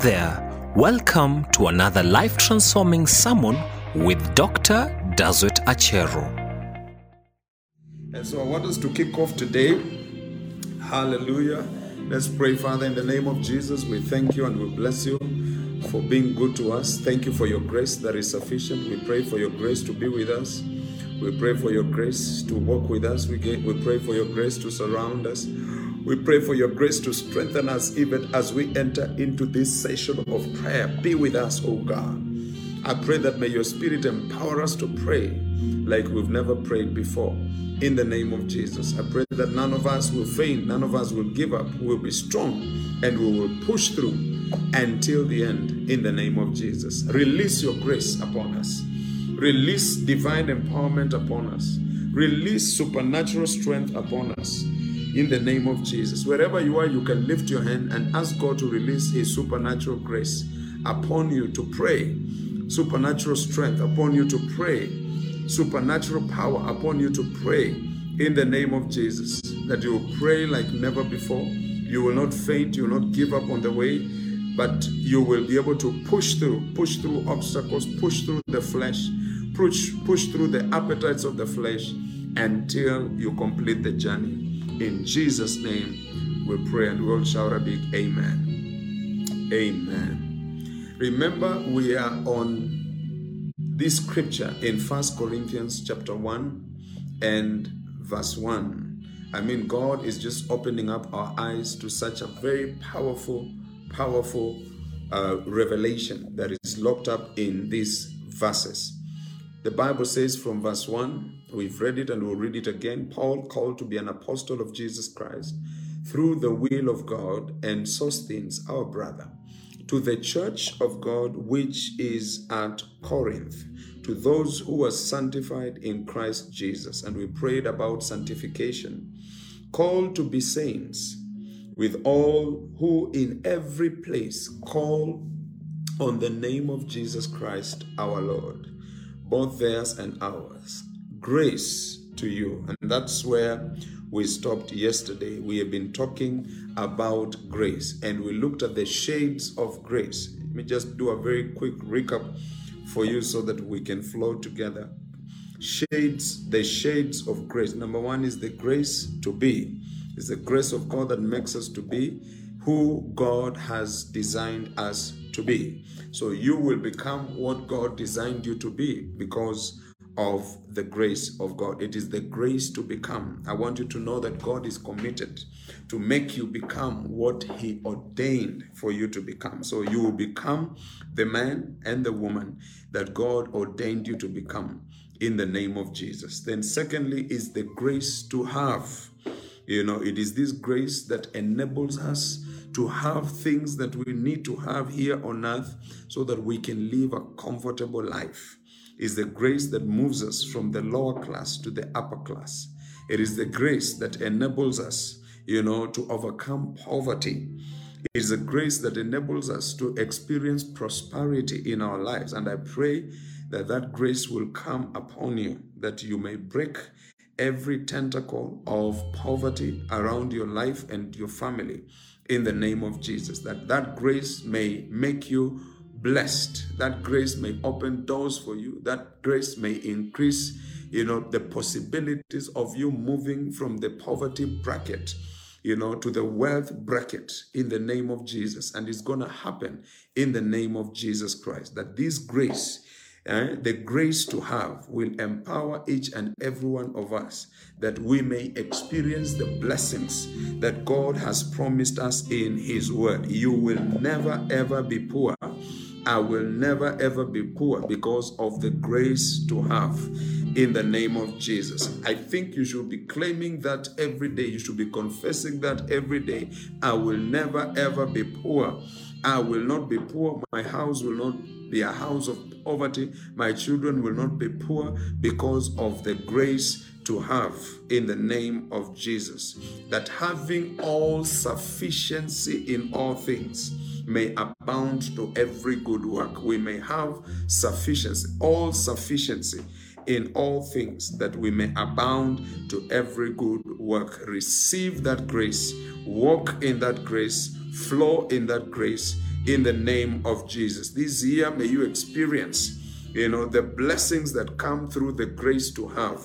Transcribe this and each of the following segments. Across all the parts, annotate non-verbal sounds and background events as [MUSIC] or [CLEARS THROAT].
there. Welcome to another life transforming sermon with Dr. Dazwet Achero. And so I want us to kick off today. Hallelujah. Let's pray, Father, in the name of Jesus. We thank you and we bless you for being good to us. Thank you for your grace that is sufficient. We pray for your grace to be with us. We pray for your grace to walk with us. We, get, we pray for your grace to surround us. We pray for your grace to strengthen us even as we enter into this session of prayer. Be with us, oh God. I pray that may your spirit empower us to pray like we've never prayed before. In the name of Jesus, I pray that none of us will faint, none of us will give up. We'll be strong and we will push through until the end in the name of Jesus. Release your grace upon us. Release divine empowerment upon us. Release supernatural strength upon us in the name of Jesus. Wherever you are, you can lift your hand and ask God to release His supernatural grace upon you to pray, supernatural strength upon you to pray, supernatural power upon you to pray in the name of Jesus. That you will pray like never before. You will not faint, you will not give up on the way, but you will be able to push through, push through obstacles, push through the flesh, push, push through the appetites of the flesh until you complete the journey. In Jesus' name, we pray and we'll shout a big amen. Amen. Remember, we are on this scripture in First Corinthians chapter 1 and verse 1. I mean, God is just opening up our eyes to such a very powerful, powerful uh, revelation that is locked up in these verses. The Bible says from verse 1 We've read it and we'll read it again. Paul, called to be an apostle of Jesus Christ through the will of God, and Sosthenes, our brother, to the church of God which is at Corinth, to those who are sanctified in Christ Jesus. And we prayed about sanctification, called to be saints, with all who in every place call on the name of Jesus Christ our Lord, both theirs and ours grace to you. And that's where we stopped yesterday. We have been talking about grace and we looked at the shades of grace. Let me just do a very quick recap for you so that we can flow together. Shades, the shades of grace. Number one is the grace to be. It's the grace of God that makes us to be who God has designed us to be. So you will become what God designed you to be because of the grace of God. It is the grace to become. I want you to know that God is committed to make you become what He ordained for you to become. So you will become the man and the woman that God ordained you to become in the name of Jesus. Then, secondly, is the grace to have. You know, it is this grace that enables us to have things that we need to have here on earth so that we can live a comfortable life is the grace that moves us from the lower class to the upper class. It is the grace that enables us, you know, to overcome poverty. It is a grace that enables us to experience prosperity in our lives. And I pray that that grace will come upon you, that you may break every tentacle of poverty around your life and your family in the name of Jesus. That that grace may make you blessed. That grace may open doors for you. That grace may increase, you know, the possibilities of you moving from the poverty bracket, you know, to the wealth bracket in the name of Jesus. And it's going to happen in the name of Jesus Christ. That this grace, eh, the grace to have, will empower each and every one of us that we may experience the blessings that God has promised us in His Word. You will never ever be poor I will never ever be poor because of the grace to have in the name of Jesus. I think you should be claiming that every day. You should be confessing that every day. I will never ever be poor. I will not be poor. My house will not be a house of poverty. My children will not be poor because of the grace to have in the name of Jesus. That having all sufficiency in all things may abound to every good work. We may have sufficiency, all sufficiency in all things, that we may abound to every good work. Receive that grace, walk in that grace, flow in that grace in the name of Jesus. This year, may you experience, you know, the blessings that come through the grace to have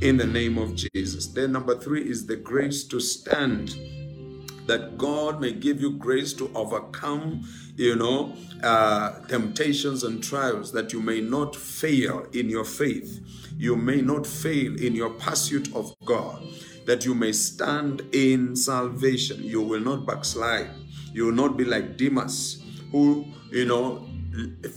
in the name of Jesus. Then, number three is the grace to stand that God may give you grace to overcome, you know, uh, temptations and trials, that you may not fail in your faith. You may not fail in your pursuit of God, that you may stand in salvation. You will not backslide. You will not be like Demas, who, you know,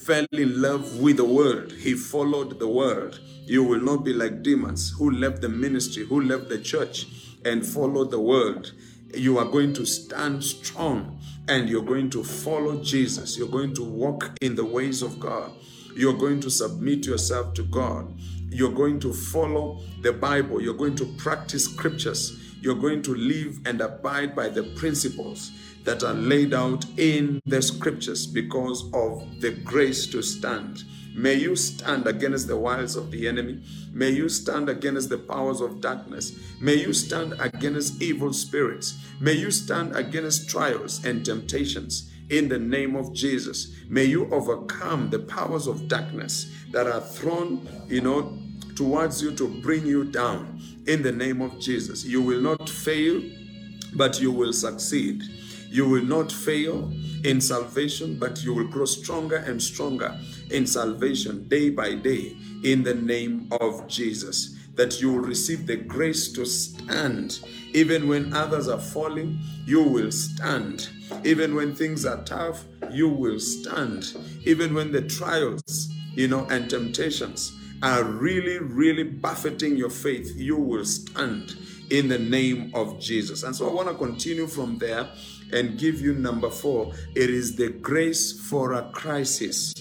fell in love with the world. He followed the world. You will not be like Demas, who left the ministry, who left the church and followed the world you are going to stand strong and you're going to follow Jesus. You're going to walk in the ways of God. You're going to submit yourself to God. You're going to follow the Bible. You're going to practice scriptures. You're going to live and abide by the principles that are laid out in the scriptures because of the grace to stand. May you stand against the wiles of the enemy. May you stand against the powers of darkness. May you stand against evil spirits. May you stand against trials and temptations in the name of Jesus. May you overcome the powers of darkness that are thrown, you know, towards you to bring you down in the name of Jesus. You will not fail, but you will succeed. You will not fail in salvation, but you will grow stronger and stronger in salvation day by day in the name of Jesus. That you will receive the grace to stand. Even when others are falling, you will stand. Even when things are tough, you will stand. Even when the trials, you know, and temptations are really, really buffeting your faith, you will stand in the name of Jesus. And so I want to continue from there and give you number four. It is the grace for a crisis.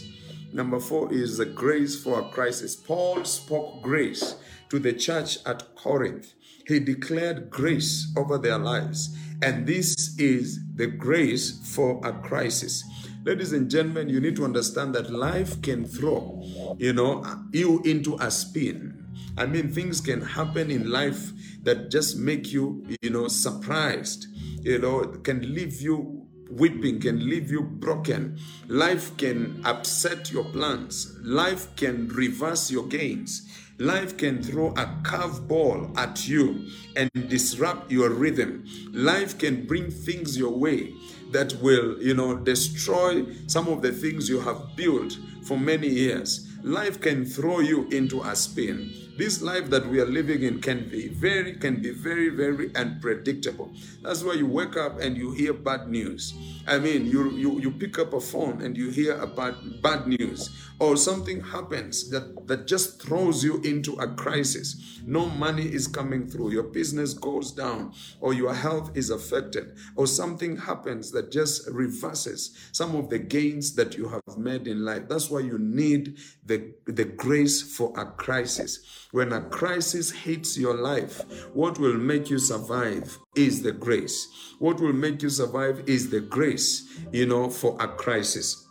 Number four is the grace for a crisis. Paul spoke grace to the church at Corinth. He declared grace over their lives. And this is the grace for a crisis. Ladies and gentlemen, you need to understand that life can throw, you know, you into a spin. I mean, things can happen in life that just make you, you know, surprised you know, can leave you weeping, can leave you broken. Life can upset your plans. Life can reverse your gains. Life can throw a curveball at you and disrupt your rhythm. Life can bring things your way that will, you know, destroy some of the things you have built for many years. Life can throw you into a spin. This life that we are living in can be very, can be very, very unpredictable. That's why you wake up and you hear bad news. I mean, you you, you pick up a phone and you hear about bad news, or something happens that, that just throws you into a crisis. No money is coming through, your business goes down, or your health is affected, or something happens that just reverses some of the gains that you have made in life. That's why you need the, the grace for a crisis. When a crisis hits your life, what will make you survive is the grace. What will make you survive is the grace, you know, for a crisis.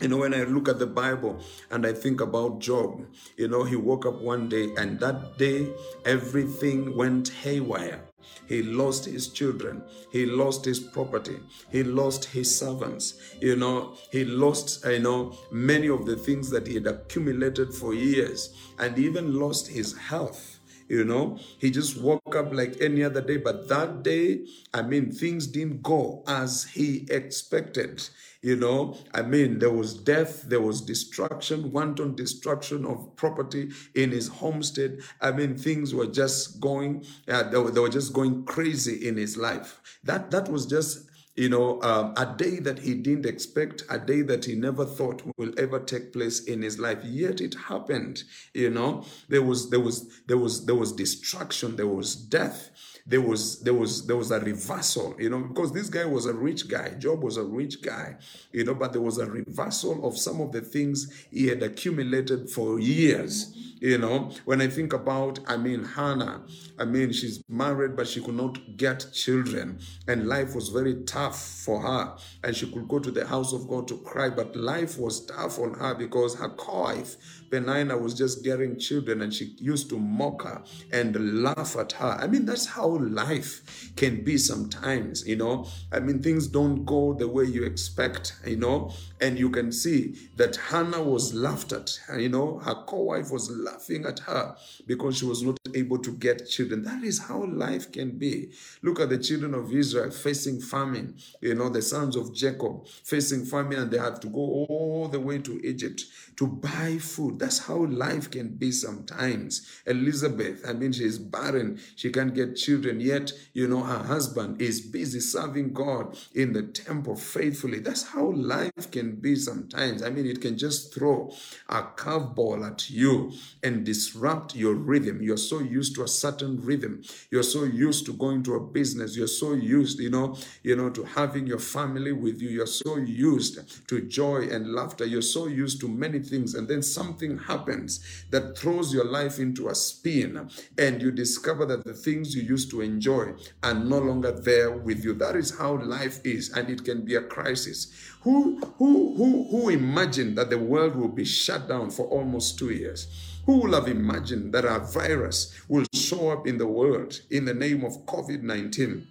You know, when I look at the Bible and I think about Job, you know, he woke up one day and that day everything went haywire. He lost his children. He lost his property. He lost his servants. You know, he lost, you know, many of the things that he had accumulated for years and even lost his health. You know, he just woke up like any other day. But that day, I mean, things didn't go as he expected. You know, I mean, there was death, there was destruction, wanton destruction of property in his homestead. I mean, things were just going, uh, they, were, they were just going crazy in his life. That that was just you know, um, a day that he didn't expect, a day that he never thought will ever take place in his life. Yet it happened. You know, there was there was there was there was destruction, there was death there was there was there was a reversal you know because this guy was a rich guy. Job was a rich guy you know but there was a reversal of some of the things he had accumulated for years you know. When i think about i mean hannah i mean she's married but she could not get children and life was very tough for her and she could go to the house of God to cry, but life was tough on her because her wife, Penina, was just getting children and she used to mock her and laugh at her. I mean, that's how life can be sometimes, you know. I mean, things don't go the way you expect, you know, and you can see that Hannah was laughed at, you know, her co wife was laughing at her because she was not able to get children. That is how life can be. Look at the children of Israel facing famine, you know, the sons of Jacob facing famine, and they have to go all the way to Egypt to buy food. That's how life can be sometimes. Elizabeth, I mean, she's barren, she can't get children, yet, you know, her husband is busy serving God in the temple faithfully. That's how life can be sometimes. I mean, it can just throw a curveball at you and disrupt your rhythm. You're so used to a certain rhythm. You're so used to going to a business. You're so used, you know, you know, to having your family with you. You're so used to joy and laughter. You're so used to many things. And then something happens that throws your life into a spin and you discover that the things you used to enjoy are no longer there with you. That is how life is. And it can be a crisis. Who, who, who, who imagined that the world will be shut down for almost two years? Who would have imagined that a virus will show up in the world in the name of COVID 19?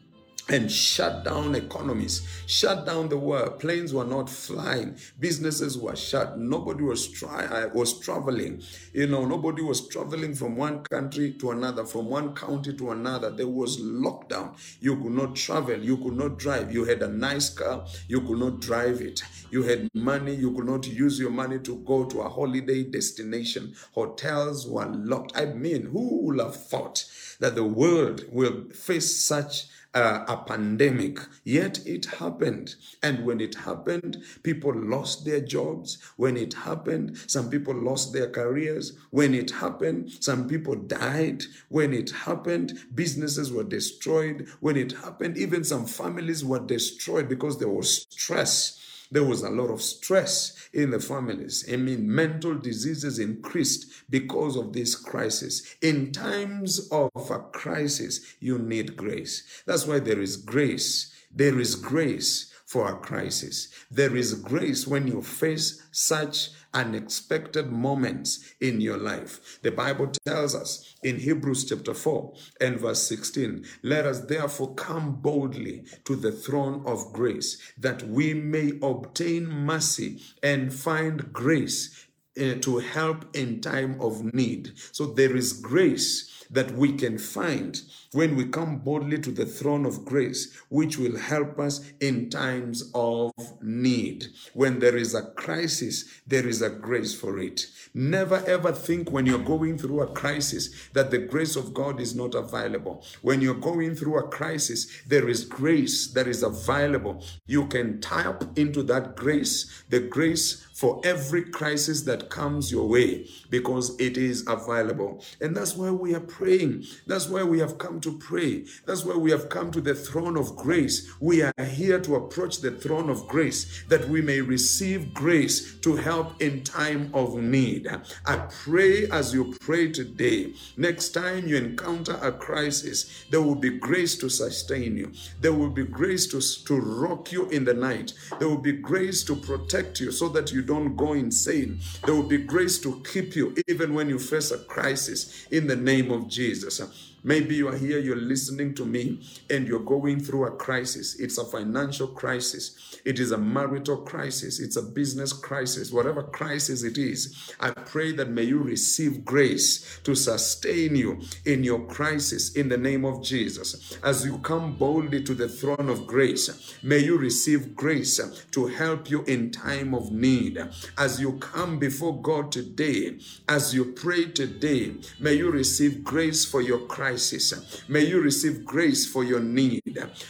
And shut down economies, shut down the world. Planes were not flying, businesses were shut. Nobody was try was traveling. You know, nobody was traveling from one country to another, from one county to another. There was lockdown. You could not travel. You could not drive. You had a nice car. You could not drive it. You had money. You could not use your money to go to a holiday destination. Hotels were locked. I mean, who would have thought that the world will face such uh, a pandemic, yet it happened. And when it happened, people lost their jobs. When it happened, some people lost their careers. When it happened, some people died. When it happened, businesses were destroyed. When it happened, even some families were destroyed because there was stress. There was a lot of stress in the families. I mean, mental diseases increased because of this crisis. In times of a crisis, you need grace. That's why there is grace. There is grace for a crisis. There is grace when you face such unexpected moments in your life. The Bible tells us in Hebrews chapter 4 and verse 16, let us therefore come boldly to the throne of grace that we may obtain mercy and find grace uh, to help in time of need. So there is grace that we can find when we come boldly to the throne of grace, which will help us in times of need. When there is a crisis, there is a grace for it. Never ever think when you're going through a crisis that the grace of God is not available. When you're going through a crisis, there is grace that is available. You can tap into that grace, the grace for every crisis that comes your way because it is available. And that's why we are praying. That's why we have come to pray. That's why we have come to the throne of grace. We are here to approach the throne of grace that we may receive grace to help in time of need. I pray as you pray today, next time you encounter a crisis, there will be grace to sustain you. There will be grace to, to rock you in the night. There will be grace to protect you so that you don't go insane. There will be grace to keep you even when you face a crisis in the name of Jesus. Maybe you are here, you're listening to me, and you're going through a crisis. It's a financial crisis, it is a marital crisis, it's a business crisis, whatever crisis it is. I pray that may you receive grace to sustain you in your crisis in the name of Jesus. As you come boldly to the throne of grace, may you receive grace to help you in time of need. As you come before God today, as you pray today, may you receive grace for your crisis crisis. May you receive grace for your need.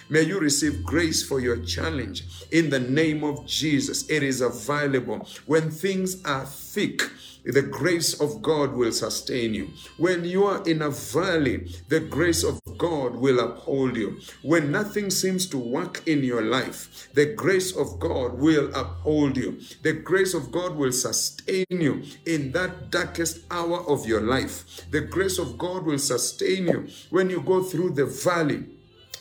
May you receive grace for your challenge. In the name of Jesus, it is available. When things are thick, the grace of God will sustain you. When you are in a valley, the grace of God will uphold you. When nothing seems to work in your life, the grace of God will uphold you. The grace of God will sustain you in that darkest hour of your life. The grace of God will sustain you when you go through the valley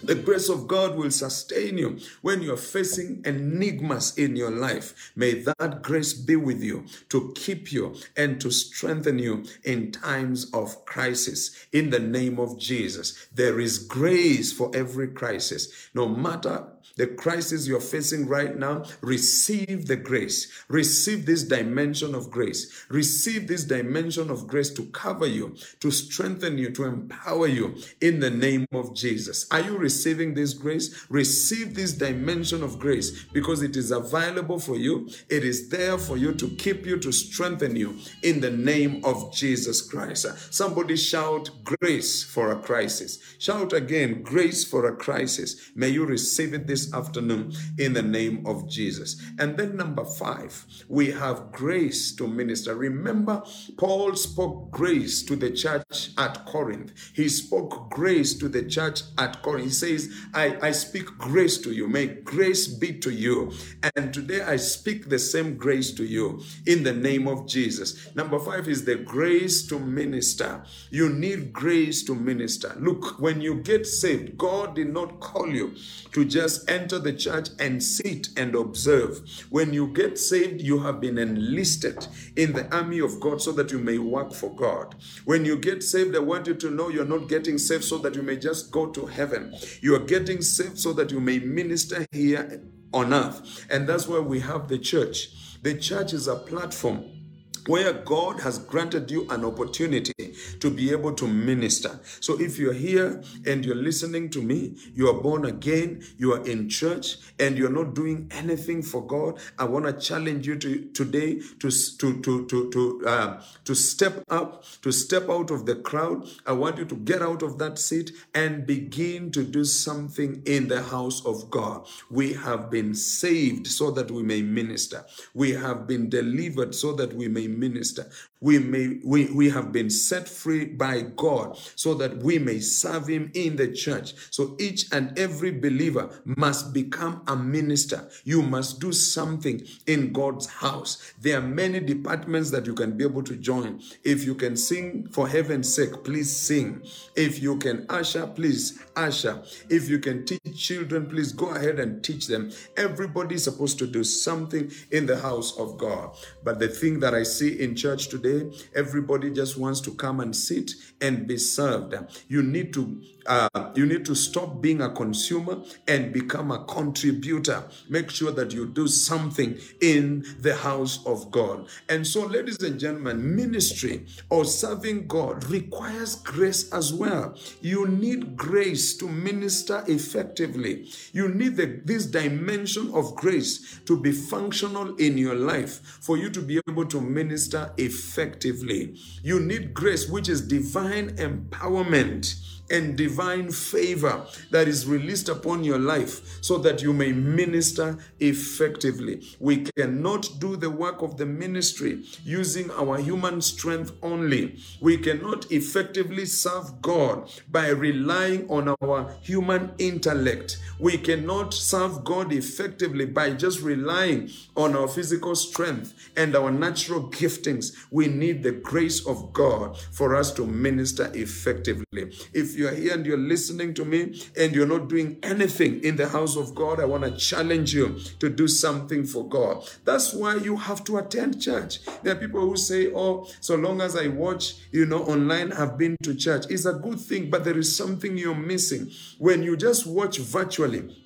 The grace of God will sustain you when you're facing enigmas in your life. May that grace be with you to keep you and to strengthen you in times of crisis. In the name of Jesus, there is grace for every crisis. No matter the crisis you're facing right now, receive the grace. Receive this dimension of grace. Receive this dimension of grace to cover you, to strengthen you, to empower you in the name of Jesus. Are you receiving this grace? Receive this dimension of grace because it is available for you. It is there for you to keep you, to strengthen you in the name of Jesus Christ. Somebody shout grace for a crisis. Shout again, grace for a crisis. May you receive it this afternoon in the name of Jesus. And then, number five, we have grace to minister. Remember, Paul spoke grace to the church at Corinth. He spoke grace to the church at Corinth. He says, I, I speak grace to you. May grace be to you. And today I speak the same grace to you in the name of Jesus. Number five is the grace to minister. You need grace to minister. Look, when you get saved, God did not call you to just enter the church and sit and observe. When you get saved, you have been enlisted in the army of God so that you may work for God. When you get saved, I want you to know you're not getting saved so that you may just go to heaven. You are getting saved so that you may minister here on earth. And that's why we have the church. The church is a platform where God has granted you an opportunity to be able to minister. So if you're here and you're listening to me, you are born again, you are in church, and you're not doing anything for God, I want to challenge you to today to to to to to uh, to step up, to step out of the crowd. I want you to get out of that seat and begin to do something in the house of God. We have been saved so that we may minister. We have been delivered so that we may minister. We may we, we have been set free by God so that we may serve him in the church. So each and every believer must become a minister. You must do something in God's house. There are many departments that you can be able to join. If you can sing for heaven's sake, please sing. If you can usher, please usher. If you can teach children, please go ahead and teach them. Everybody is supposed to do something in the house of God. But the thing that I see in church today, everybody just wants to come and sit and be served. You need to uh, you need to stop being a consumer and become a contributor. Make sure that you do something in the house of God. And so, ladies and gentlemen, ministry or serving God requires grace as well. You need grace to minister effectively. You need the, this dimension of grace to be functional in your life for you to be able to minister effectively. You need grace, which is divine empowerment and divine favor that is released upon your life so that you may minister effectively. We cannot do the work of the ministry using our human strength only. We cannot effectively serve God by relying on our human intellect. We cannot serve God effectively by just relying on our physical strength and our natural giftings. We need the grace of God for us to minister effectively. If you're here and you're listening to me and you're not doing anything in the house of God, I want to challenge you to do something for God. That's why you have to attend church. There are people who say, Oh, so long as I watch, you know, online, I've been to church. It's a good thing, but there is something you're missing. When you just watch virtually,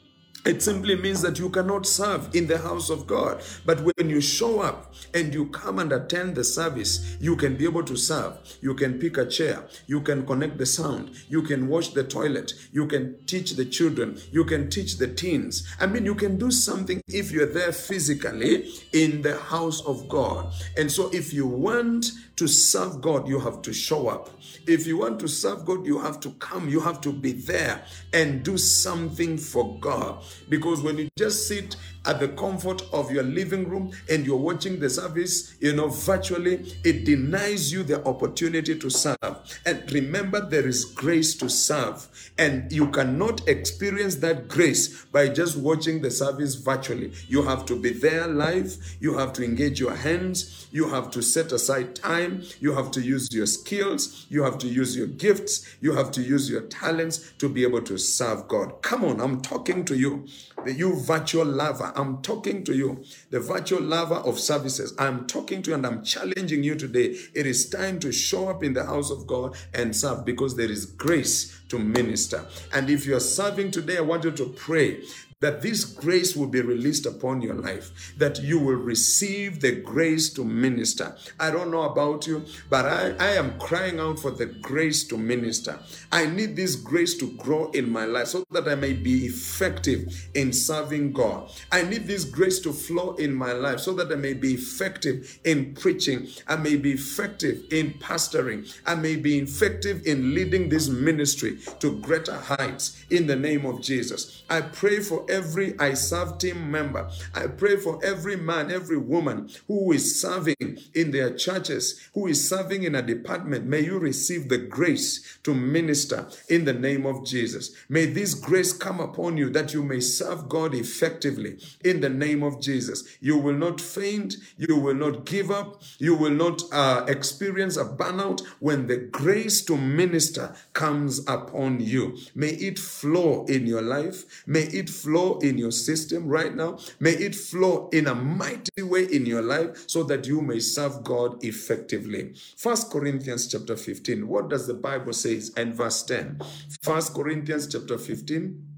it simply means that you cannot serve in the house of God. But when you show up and you come and attend the service, you can be able to serve. You can pick a chair. You can connect the sound. You can wash the toilet. You can teach the children. You can teach the teens. I mean, you can do something if you're there physically in the house of God. And so, if you want to serve God, you have to show up. If you want to serve God, you have to come, you have to be there and do something for God. Because when you just sit at the comfort of your living room and you're watching the service, you know, virtually, it denies you the opportunity to serve. And remember, there is grace to serve. And you cannot experience that grace by just watching the service virtually. You have to be there live. You have to engage your hands. You have to set aside time. You have to use your skills. You have to use your gifts. You have to use your talents to be able to serve God. Come on, I'm talking to you. You virtual lover, I'm talking to you. The virtual lover of services, I'm talking to you and I'm challenging you today. It is time to show up in the house of God and serve because there is grace to minister. And if you're serving today, I want you to pray that this grace will be released upon your life, that you will receive the grace to minister. I don't know about you, but I, I am crying out for the grace to minister. I need this grace to grow in my life so that I may be effective in serving God. I need this grace to flow in my life so that I may be effective in preaching. I may be effective in pastoring. I may be effective in leading this ministry to greater heights in the name of Jesus. I pray for every I serve team member. I pray for every man, every woman who is serving in their churches, who is serving in a department. May you receive the grace to minister in the name of Jesus. May this grace come upon you that you may serve God effectively in the name of Jesus. You will not faint, you will not give up, you will not uh, experience a burnout when the grace to minister comes upon you. May it flow in your life. May it flow in your system right now. May it flow in a mighty way in your life so that you may serve God effectively. First Corinthians chapter 15. What does the Bible say? And verse 10. First Corinthians chapter 15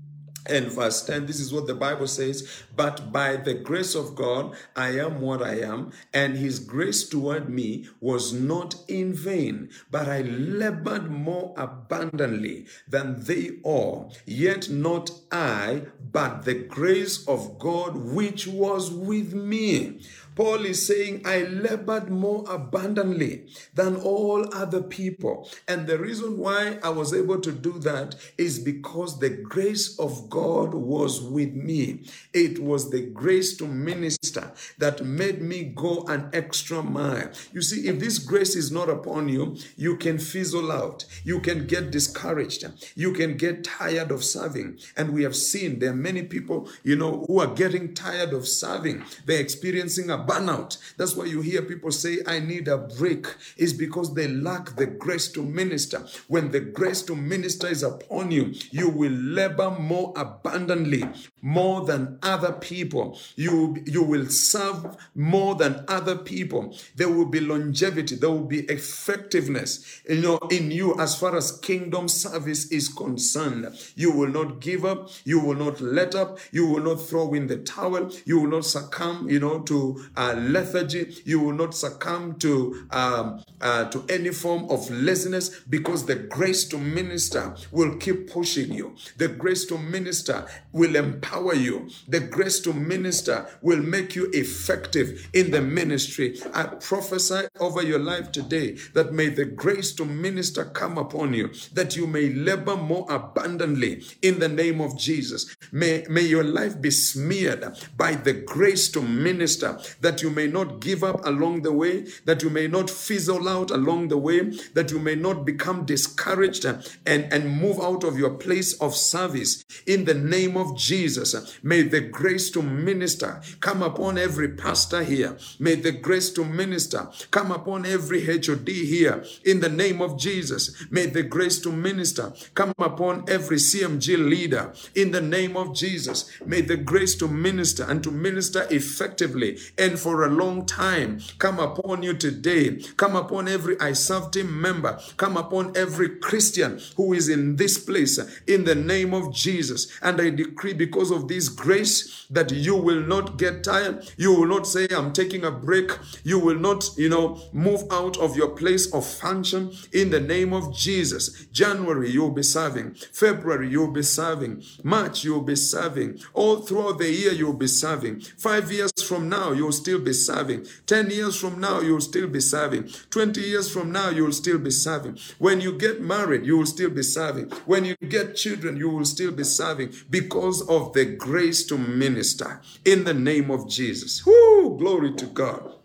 and verse 10 this is what the bible says but by the grace of god i am what i am and his grace toward me was not in vain but i labored more abundantly than they all yet not i but the grace of god which was with me Paul is saying, I labored more abundantly than all other people. And the reason why I was able to do that is because the grace of God was with me. It was the grace to minister that made me go an extra mile. You see, if this grace is not upon you, you can fizzle out. You can get discouraged. You can get tired of serving. And we have seen there are many people, you know, who are getting tired of serving. They're experiencing a burnout. That's why you hear people say, I need a break, is because they lack the grace to minister. When the grace to minister is upon you, you will labor more abundantly, more than other people. You, you will serve more than other people. There will be longevity, there will be effectiveness you know, in you as far as kingdom service is concerned. You will not give up, you will not let up, you will not throw in the towel, you will not succumb, you know, to uh, lethargy. You will not succumb to um, uh, to any form of laziness because the grace to minister will keep pushing you. The grace to minister will empower you. The grace to minister will make you effective in the ministry. I prophesy over your life today that may the grace to minister come upon you, that you may labor more abundantly in the name of Jesus. May, may your life be smeared by the grace to minister that you may not give up along the way, that you may not fizzle out along the way, that you may not become discouraged and, and move out of your place of service. In the name of Jesus, may the grace to minister come upon every pastor here. May the grace to minister come upon every HOD here. In the name of Jesus, may the grace to minister come upon every CMG leader. In the name of Jesus, may the grace to minister and to minister effectively and for a long time come upon you today. Come upon every ISAF team member. Come upon every Christian who is in this place in the name of Jesus. And I decree because of this grace that you will not get tired. You will not say, I'm taking a break. You will not, you know, move out of your place of function in the name of Jesus. January, you'll be serving. February, you'll be serving. March, you'll be serving. All throughout the year, you'll be serving. Five years from now, you'll still be serving. 10 years from now, you'll still be serving. 20 years from now, you'll still be serving. When you get married, you will still be serving. When you get children, you will still be serving because of the grace to minister in the name of Jesus. Whoo, glory to God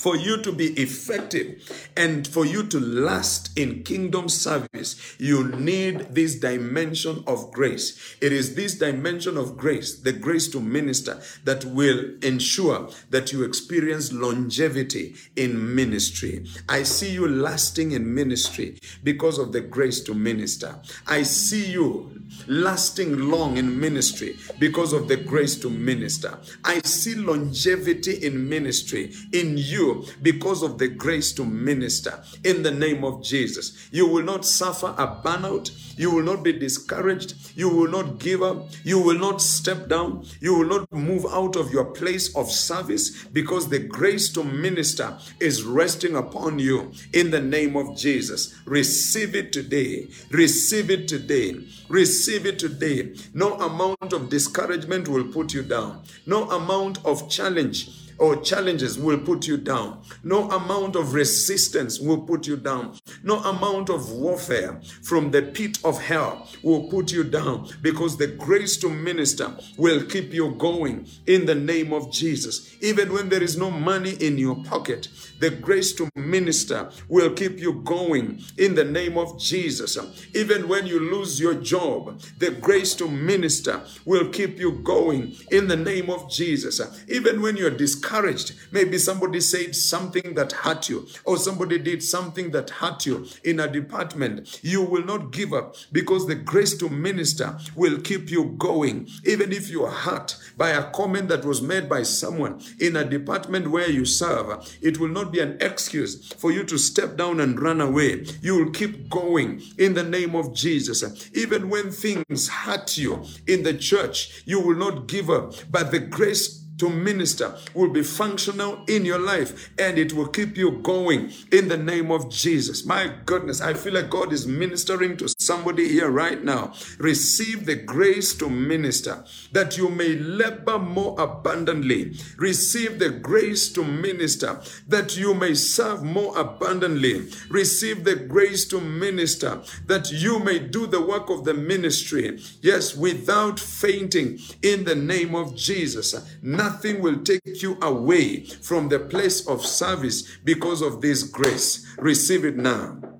for you to be effective and for you to last in kingdom service, you need this dimension of grace. It is this dimension of grace, the grace to minister, that will ensure that you experience longevity in ministry. I see you lasting in ministry because of the grace to minister. I see you lasting long in ministry because of the grace to minister. I see longevity in ministry in you because of the grace to minister in the name of Jesus. You will not suffer a burnout. You will not be discouraged. You will not give up. You will not step down. You will not move out of your place of service because the grace to minister is resting upon you in the name of Jesus. Receive it today. Receive it today. Receive it today. No amount of discouragement will put you down. No amount of challenge or challenges will put you down. No amount of resistance will put you down. No amount of warfare from the pit of hell will put you down because the grace to minister will keep you going in the name of Jesus. Even when there is no money in your pocket, the grace to minister will keep you going in the name of Jesus. Even when you lose your job, the grace to minister will keep you going in the name of Jesus. Even when you're discouraged, maybe somebody said something that hurt you, or somebody did something that hurt you in a department, you will not give up because the grace to minister will keep you going. Even if you are hurt by a comment that was made by someone in a department where you serve, it will not be an excuse for you to step down and run away. You will keep going in the name of Jesus. Even when things hurt you in the church, you will not give up, but the grace to minister will be functional in your life and it will keep you going in the name of Jesus. My goodness, I feel like God is ministering to somebody here right now. Receive the grace to minister that you may labor more abundantly. Receive the grace to minister that you may serve more abundantly. Receive the grace to minister that you may do the work of the ministry. Yes, without fainting in the name of Jesus. Nothing Nothing will take you away from the place of service because of this grace. Receive it now.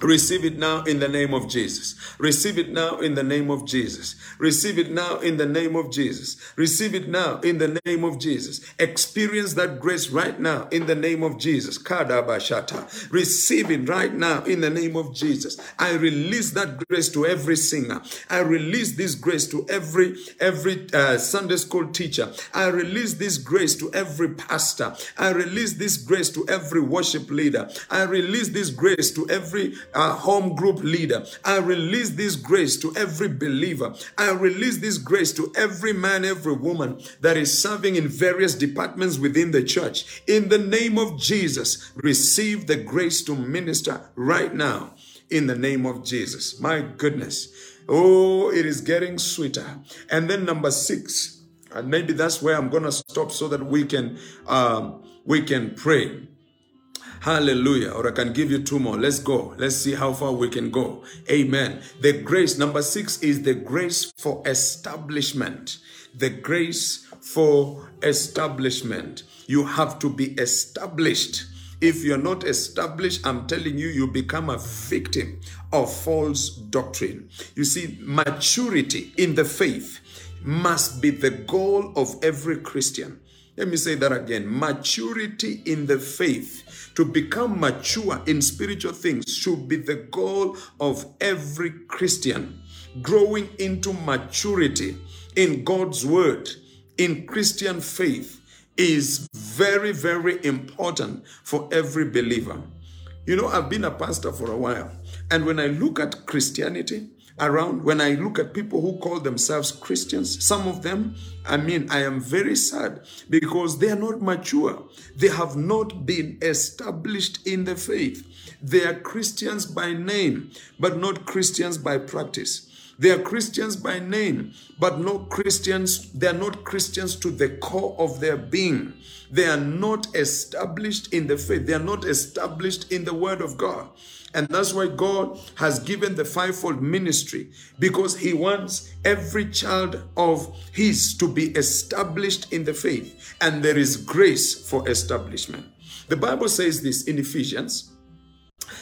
Receive it now in the name of Jesus. Receive it now in the name of Jesus. Receive it now in the name of Jesus. Receive it now in the name of Jesus. Experience that grace right now in the name of Jesus. Kadabashata. Receive it right now in the name of Jesus. I release that grace to every singer. I release this grace to every every uh, Sunday school teacher. I release this grace to every pastor. I release this grace to every worship leader. I release this grace to every a home group leader. I release this grace to every believer. I release this grace to every man, every woman that is serving in various departments within the church. In the name of Jesus, receive the grace to minister right now. In the name of Jesus. My goodness. Oh, it is getting sweeter. And then number six, and maybe that's where I'm to stop so that we can um, we can pray. Hallelujah. Or I can give you two more. Let's go. Let's see how far we can go. Amen. The grace, number six, is the grace for establishment. The grace for establishment. You have to be established. If you're not established, I'm telling you, you become a victim of false doctrine. You see, maturity in the faith must be the goal of every Christian. Let me say that again. Maturity in the faith, to become mature in spiritual things, should be the goal of every Christian. Growing into maturity in God's word, in Christian faith, is very, very important for every believer. You know, I've been a pastor for a while, and when I look at Christianity, around when I look at people who call themselves Christians, some of them, I mean, I am very sad because they are not mature. They have not been established in the faith. They are Christians by name, but not Christians by practice. They are Christians by name, but no Christians, they are not Christians to the core of their being. They are not established in the faith. They are not established in the word of God. And that's why God has given the fivefold ministry because He wants every child of His to be established in the faith. And there is grace for establishment. The Bible says this in Ephesians.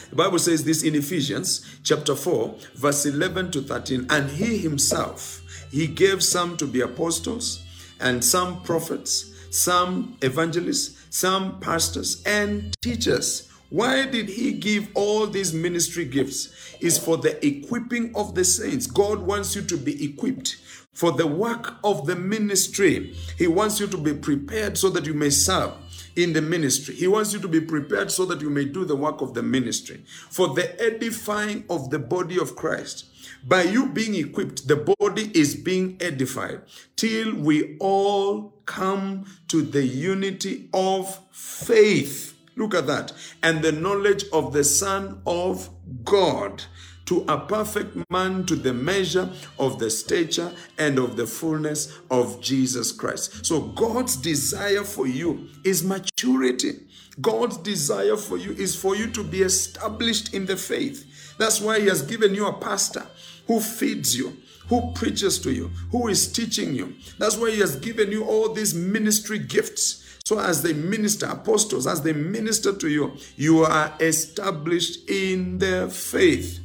The Bible says this in Ephesians chapter 4, verse 11 to 13. And He Himself, He gave some to be apostles, and some prophets, some evangelists, some pastors, and teachers why did he give all these ministry gifts? Is for the equipping of the saints. God wants you to be equipped for the work of the ministry. He wants you to be prepared so that you may serve in the ministry. He wants you to be prepared so that you may do the work of the ministry. For the edifying of the body of Christ. By you being equipped, the body is being edified till we all come to the unity of faith Look at that. And the knowledge of the Son of God to a perfect man to the measure of the stature and of the fullness of Jesus Christ. So God's desire for you is maturity. God's desire for you is for you to be established in the faith. That's why He has given you a pastor who feeds you, who preaches to you, who is teaching you. That's why He has given you all these ministry gifts so, as they minister, apostles, as they minister to you, you are established in the faith.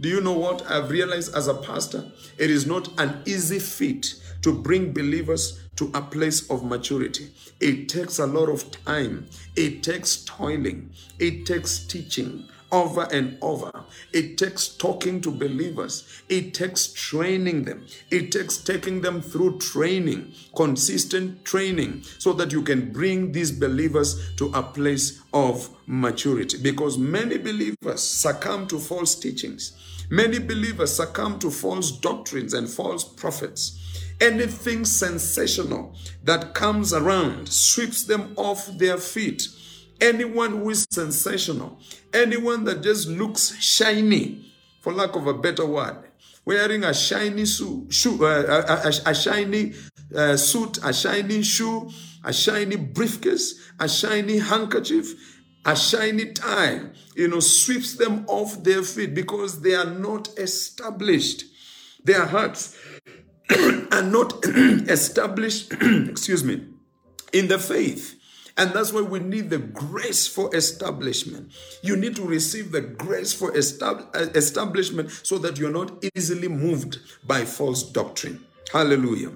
Do you know what I've realized as a pastor? It is not an easy feat to bring believers to a place of maturity. It takes a lot of time, it takes toiling, it takes teaching, over and over. It takes talking to believers, it takes training them, it takes taking them through training, consistent training, so that you can bring these believers to a place of maturity. Because many believers succumb to false teachings, many believers succumb to false doctrines and false prophets. Anything sensational that comes around sweeps them off their feet Anyone who is sensational, anyone that just looks shiny, for lack of a better word, wearing a shiny suit, shoe, uh, a, a, shiny uh, suit, a shiny shoe, a shiny briefcase, a shiny handkerchief, a shiny tie, you know, sweeps them off their feet because they are not established. Their hearts [CLEARS THROAT] are not [CLEARS THROAT] established, [CLEARS THROAT] excuse me, in the faith. And that's why we need the grace for establishment. You need to receive the grace for uh, establishment so that you're not easily moved by false doctrine. Hallelujah.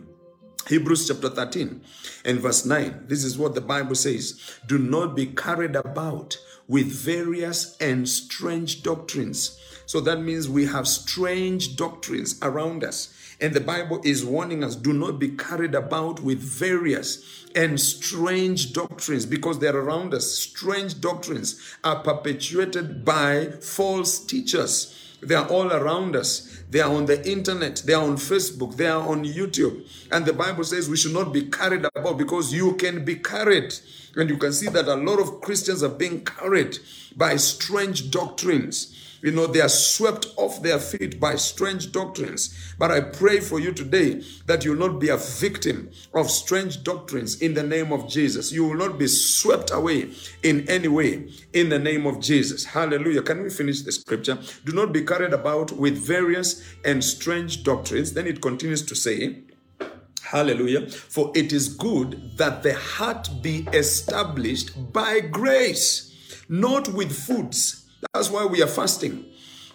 Hebrews chapter 13 and verse 9. This is what the Bible says Do not be carried about with various and strange doctrines. So that means we have strange doctrines around us. And the Bible is warning us do not be carried about with various and strange doctrines because they're around us. Strange doctrines are perpetuated by false teachers. They are all around us. They are on the internet. They are on Facebook. They are on YouTube. And the Bible says we should not be carried about because you can be carried. And you can see that a lot of Christians are being carried by strange doctrines. You know, they are swept off their feet by strange doctrines. But I pray for you today that you will not be a victim of strange doctrines in the name of Jesus. You will not be swept away in any way in the name of Jesus. Hallelujah. Can we finish the scripture? Do not be carried about with various and strange doctrines. Then it continues to say, Hallelujah. For it is good that the heart be established by grace, not with foods that's why we are fasting,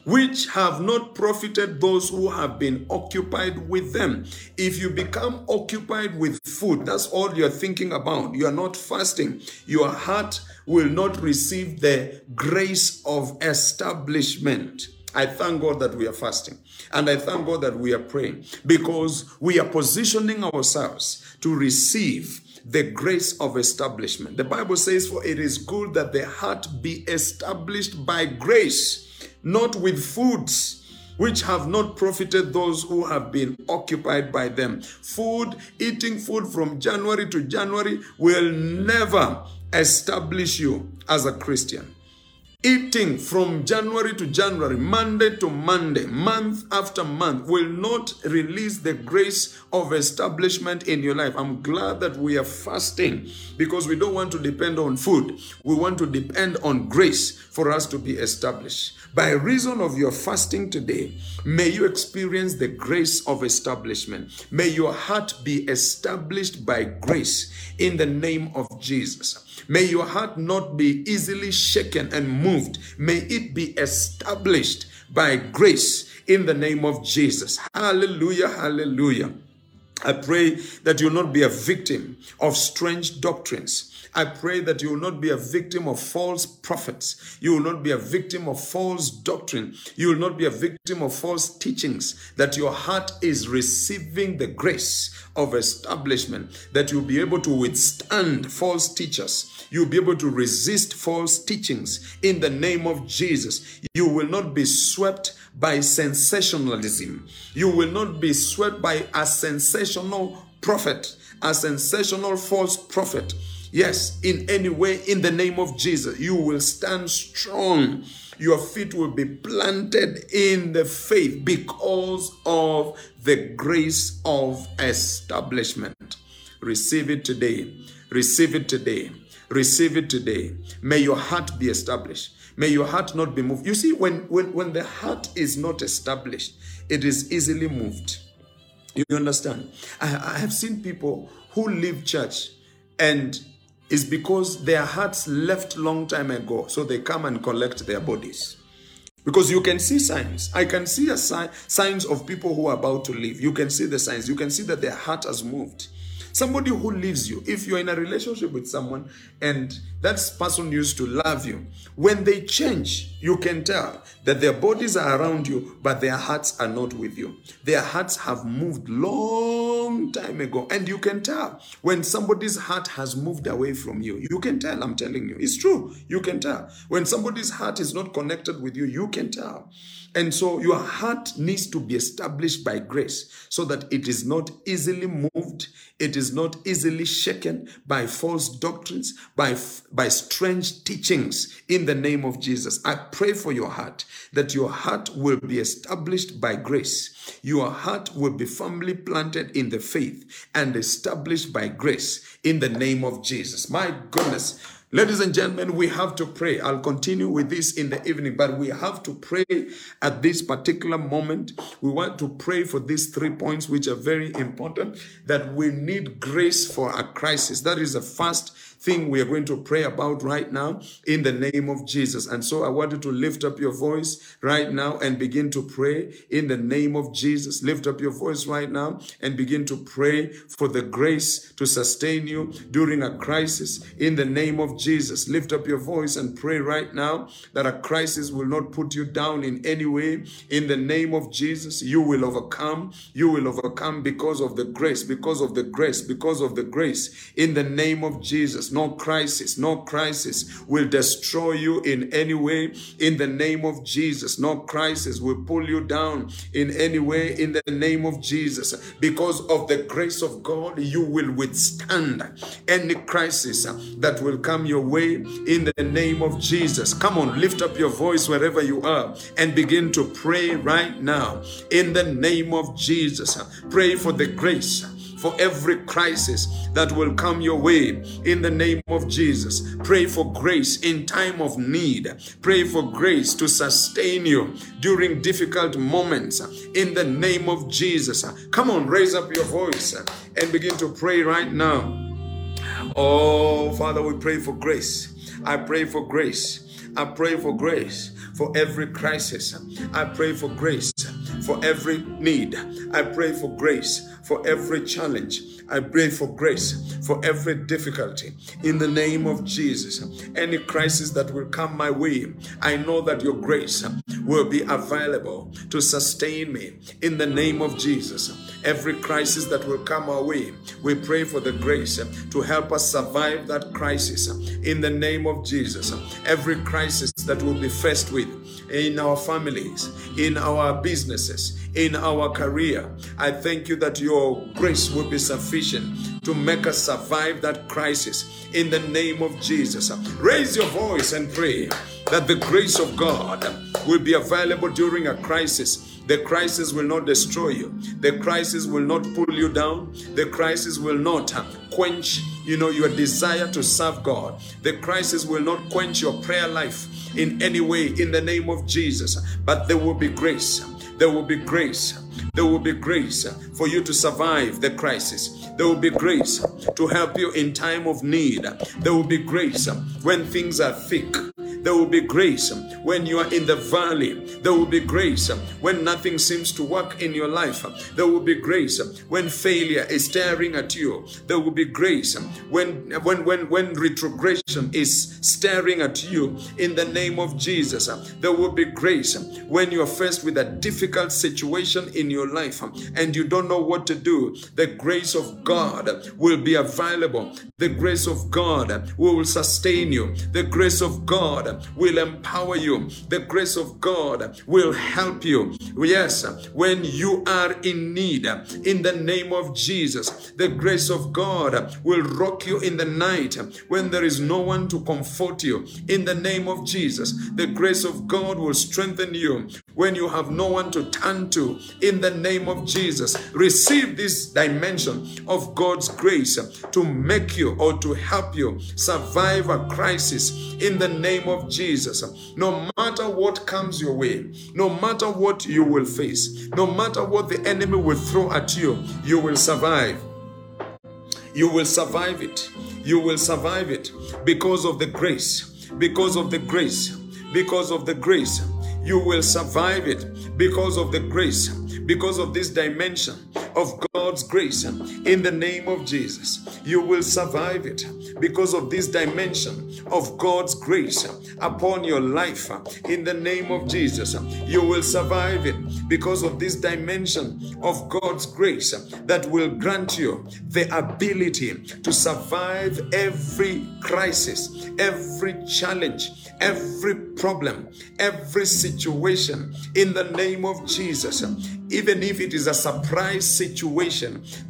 which have not profited those who have been occupied with them. If you become occupied with food, that's all you're thinking about. You are not fasting. Your heart will not receive the grace of establishment. I thank God that we are fasting. And I thank God that we are praying because we are positioning ourselves to receive the grace of establishment. The Bible says, For it is good that the heart be established by grace, not with foods which have not profited those who have been occupied by them. Food, eating food from January to January will never establish you as a Christian. Eating from January to January, Monday to Monday, month after month, will not release the grace of establishment in your life. I'm glad that we are fasting because we don't want to depend on food. We want to depend on grace for us to be established. By reason of your fasting today, may you experience the grace of establishment. May your heart be established by grace in the name of Jesus. May your heart not be easily shaken and moved. May it be established by grace in the name of Jesus. Hallelujah, hallelujah. I pray that you'll not be a victim of strange doctrines. I pray that you will not be a victim of false prophets. You will not be a victim of false doctrine. You will not be a victim of false teachings. That your heart is receiving the grace of establishment. That you'll be able to withstand false teachers. You'll be able to resist false teachings in the name of Jesus. You will not be swept by sensationalism. You will not be swept by a sensational prophet, a sensational false prophet. Yes, in any way, in the name of Jesus, you will stand strong. Your feet will be planted in the faith because of the grace of establishment. Receive it today. Receive it today. Receive it today. May your heart be established. May your heart not be moved. You see, when, when, when the heart is not established, it is easily moved. You understand? I, I have seen people who leave church and it's because their hearts left long time ago. So they come and collect their bodies. Because you can see signs. I can see a sign, signs of people who are about to leave. You can see the signs. You can see that their heart has moved. Somebody who leaves you, if you're in a relationship with someone and that person used to love you, when they change, you can tell that their bodies are around you, but their hearts are not with you. Their hearts have moved long time ago. And you can tell when somebody's heart has moved away from you. You can tell, I'm telling you. It's true. You can tell. When somebody's heart is not connected with you, you can tell. And so your heart needs to be established by grace so that it is not easily moved, it is not easily shaken by false doctrines, by, by strange teachings in the name of Jesus. I pray for your heart that your heart will be established by grace. Your heart will be firmly planted in the faith and established by grace in the name of Jesus. My goodness. Ladies and gentlemen, we have to pray. I'll continue with this in the evening, but we have to pray at this particular moment. We want to pray for these three points, which are very important, that we need grace for a crisis. That is the first thing we are going to pray about right now in the name of Jesus. And so I want you to lift up your voice right now and begin to pray in the name of Jesus. Lift up your voice right now and begin to pray for the grace to sustain you during a crisis in the name of Jesus. Lift up your voice and pray right now that a crisis will not put you down in any way. In the name of Jesus, you will overcome. You will overcome because of the grace, because of the grace, because of the grace. In the name of Jesus, no crisis, no crisis will destroy you in any way. In the name of Jesus, no crisis will pull you down in any way. In the name of Jesus, because of the grace of God, you will withstand any crisis that will come your way in the name of Jesus. Come on, lift up your voice wherever you are and begin to pray right now in the name of Jesus. Pray for the grace for every crisis that will come your way in the name of Jesus. Pray for grace in time of need. Pray for grace to sustain you during difficult moments in the name of Jesus. Come on, raise up your voice and begin to pray right now. Oh, Father, we pray for grace. I pray for grace. I pray for grace for every crisis. I pray for grace for every need. I pray for grace for every challenge. I pray for grace for every difficulty in the name of Jesus. Any crisis that will come my way, I know that your grace will be available to sustain me in the name of Jesus. Every crisis that will come our way, we pray for the grace to help us survive that crisis in the name of Jesus. Every crisis that we'll be faced with in our families, in our businesses, in our career, I thank you that your grace will be sufficient to make us survive that crisis in the name of Jesus. Raise your voice and pray that the grace of God will be available during a crisis the crisis will not destroy you. The crisis will not pull you down. The crisis will not quench, you know, your desire to serve God. The crisis will not quench your prayer life in any way in the name of Jesus. But there will be grace. There will be grace. There will be grace for you to survive the crisis. There will be grace to help you in time of need. There will be grace when things are thick. There will be grace when you are in the valley. There will be grace when nothing seems to work in your life. There will be grace when failure is staring at you. There will be grace when when when when retrogression is staring at you in the name of Jesus. There will be grace when you are faced with a difficult situation in your life and you don't know what to do. The grace of God will be available. The grace of God will sustain you. The grace of God will empower you. The grace of God will help you. Yes, when you are in need, in the name of Jesus, the grace of God will rock you in the night when there is no one to comfort you. In the name of Jesus, the grace of God will strengthen you when you have no one to turn to. In the name of Jesus, receive this dimension of God's grace to make you or to help you survive a crisis in the name of Jesus. No matter what comes your way, no matter what you will face, no matter what the enemy will throw at you, you will survive. You will survive it. You will survive it because of the grace. Because of the grace. Because of the grace. You will survive it because of the grace. Because of this dimension of God's grace in the name of Jesus. You will survive it because of this dimension of God's grace upon your life in the name of Jesus. You will survive it because of this dimension of God's grace that will grant you the ability to survive every crisis, every challenge, every problem, every situation in the name of Jesus. Even if it is a surprise situation,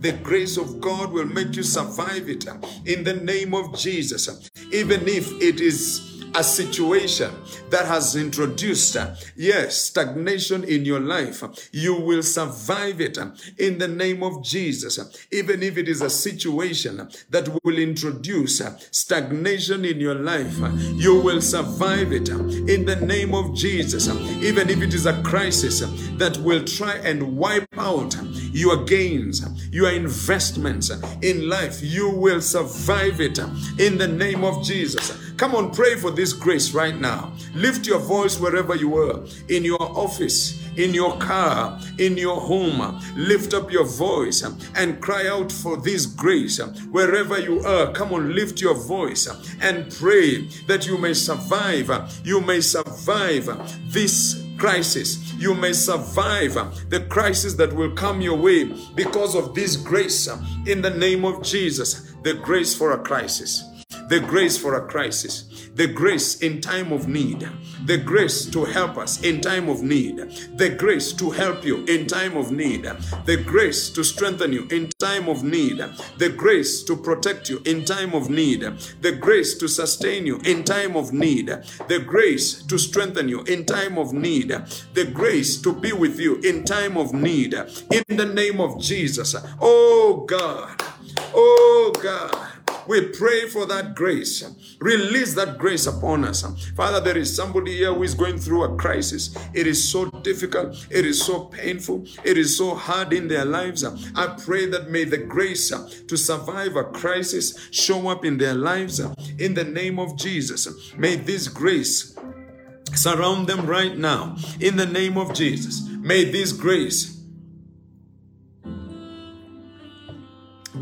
the grace of God will make you survive it in the name of Jesus. Even if it is a situation that has introduced, uh, yes, stagnation in your life, you will survive it uh, in the name of Jesus. Even if it is a situation that will introduce uh, stagnation in your life, uh, you will survive it uh, in the name of Jesus. Even if it is a crisis uh, that will try and wipe out your gains, your investments in life, you will survive it in the name of Jesus. Come on, pray for this grace right now. Lift your voice wherever you are, in your office, in your car, in your home. Lift up your voice and cry out for this grace. Wherever you are, come on, lift your voice and pray that you may survive. You may survive this crisis. You may survive the crisis that will come your way because of this grace in the name of Jesus. The grace for a crisis the grace for a crisis, the grace in time of need, the grace to help us in time of need, the grace to help you in time of need, the grace to strengthen you in time of need, the grace to protect you in time of need, the grace to sustain you in time of need, the grace to strengthen you in time of need, the grace to be with you in time of need. In the name of Jesus. Oh God. Oh God. We pray for that grace. Release that grace upon us. Father, there is somebody here who is going through a crisis. It is so difficult. It is so painful. It is so hard in their lives. I pray that may the grace to survive a crisis show up in their lives in the name of Jesus. May this grace surround them right now in the name of Jesus. May this grace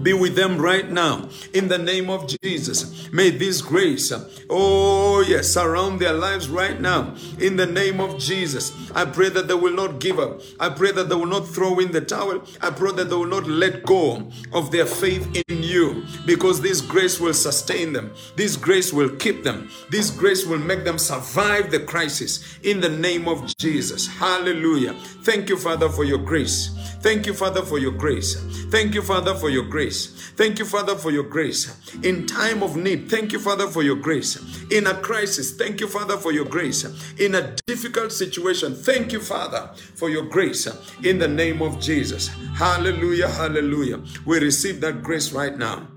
be with them right now in the name of Jesus. May this grace, oh yes, surround their lives right now in the name of Jesus. I pray that they will not give up. I pray that they will not throw in the towel. I pray that they will not let go of their faith in you because this grace will sustain them. This grace will keep them. This grace will make them survive the crisis in the name of Jesus. Hallelujah. Thank you, Father, for your grace. Thank you, Father, for your grace. Thank you, Father, for your grace. Thank you, Father, for your grace. In time of need, thank you, Father, for your grace. In a crisis, thank you, Father, for your grace. In a difficult situation, thank you, Father, for your grace. In the name of Jesus. Hallelujah, hallelujah. We receive that grace right now.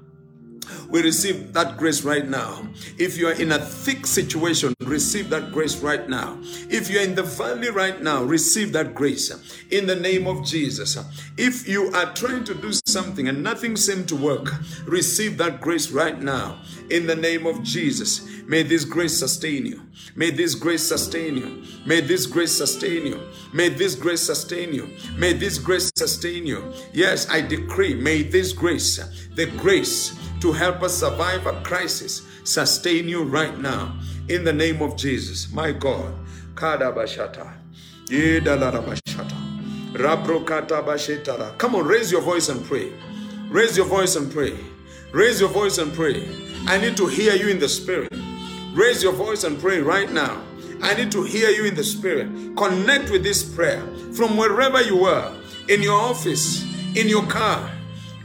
We receive that grace right now. If you are in a thick situation, receive that grace right now. If you are in the valley right now, receive that grace in the name of Jesus. If you are trying to do something and nothing seems to work, receive that grace right now in the name of Jesus. May this grace sustain you. May this grace sustain you. May this grace sustain you. May this grace sustain you. May this grace sustain you. Yes, I decree, may this grace, the grace to help us survive a crisis, sustain you right now in the name of Jesus. My God. Come on, raise your voice and pray. Raise your voice and pray. Raise your voice and pray. I need to hear you in the spirit. Raise your voice and pray right now. I need to hear you in the spirit. Connect with this prayer from wherever you are in your office, in your car,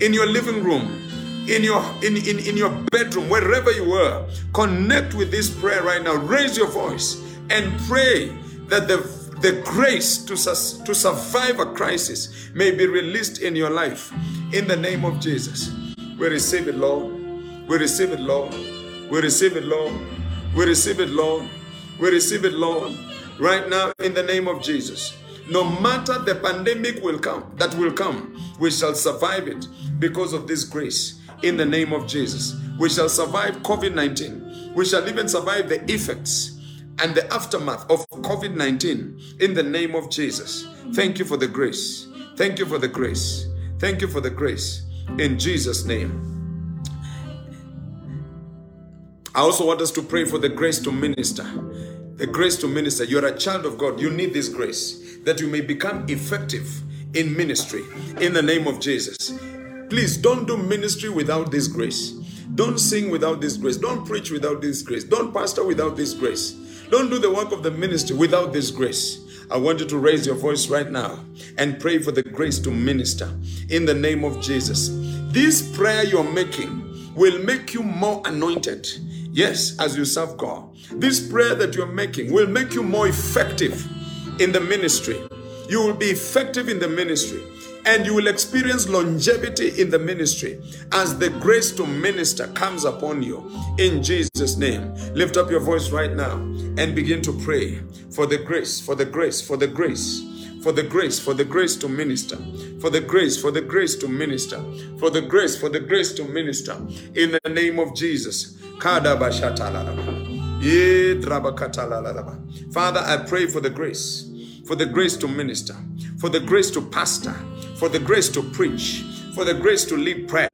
in your living room, in your in, in, in your bedroom, wherever you were, Connect with this prayer right now. Raise your voice and pray that the the grace to, to survive a crisis may be released in your life in the name of Jesus. We receive it, Lord. We receive it, Lord. We receive it, Lord. We receive it, Lord. We receive it, Lord. Right now, in the name of Jesus. No matter the pandemic will come, that will come, we shall survive it because of this grace. In the name of Jesus, we shall survive COVID 19. We shall even survive the effects and the aftermath of COVID 19 in the name of Jesus. Thank you for the grace. Thank you for the grace. Thank you for the grace. In Jesus' name. I also want us to pray for the grace to minister. The grace to minister. You're a child of God. You need this grace that you may become effective in ministry in the name of Jesus. Please don't do ministry without this grace. Don't sing without this grace. Don't preach without this grace. Don't pastor without this grace. Don't do the work of the ministry without this grace. I want you to raise your voice right now and pray for the grace to minister in the name of Jesus. This prayer you're making will make you more anointed. Yes, as you serve God. This prayer that you're making will make you more effective in the ministry. You will be effective in the ministry and you will experience longevity in the ministry as the grace to minister comes upon you in Jesus name lift up your voice right now and begin to pray for the grace for the grace for the grace for the grace for the grace to minister for the grace for the grace to minister for the grace for the grace to minister in the name of Jesus Father I pray for the grace for the grace to minister for the grace to pastor for the grace to preach, for the grace to lead prayer,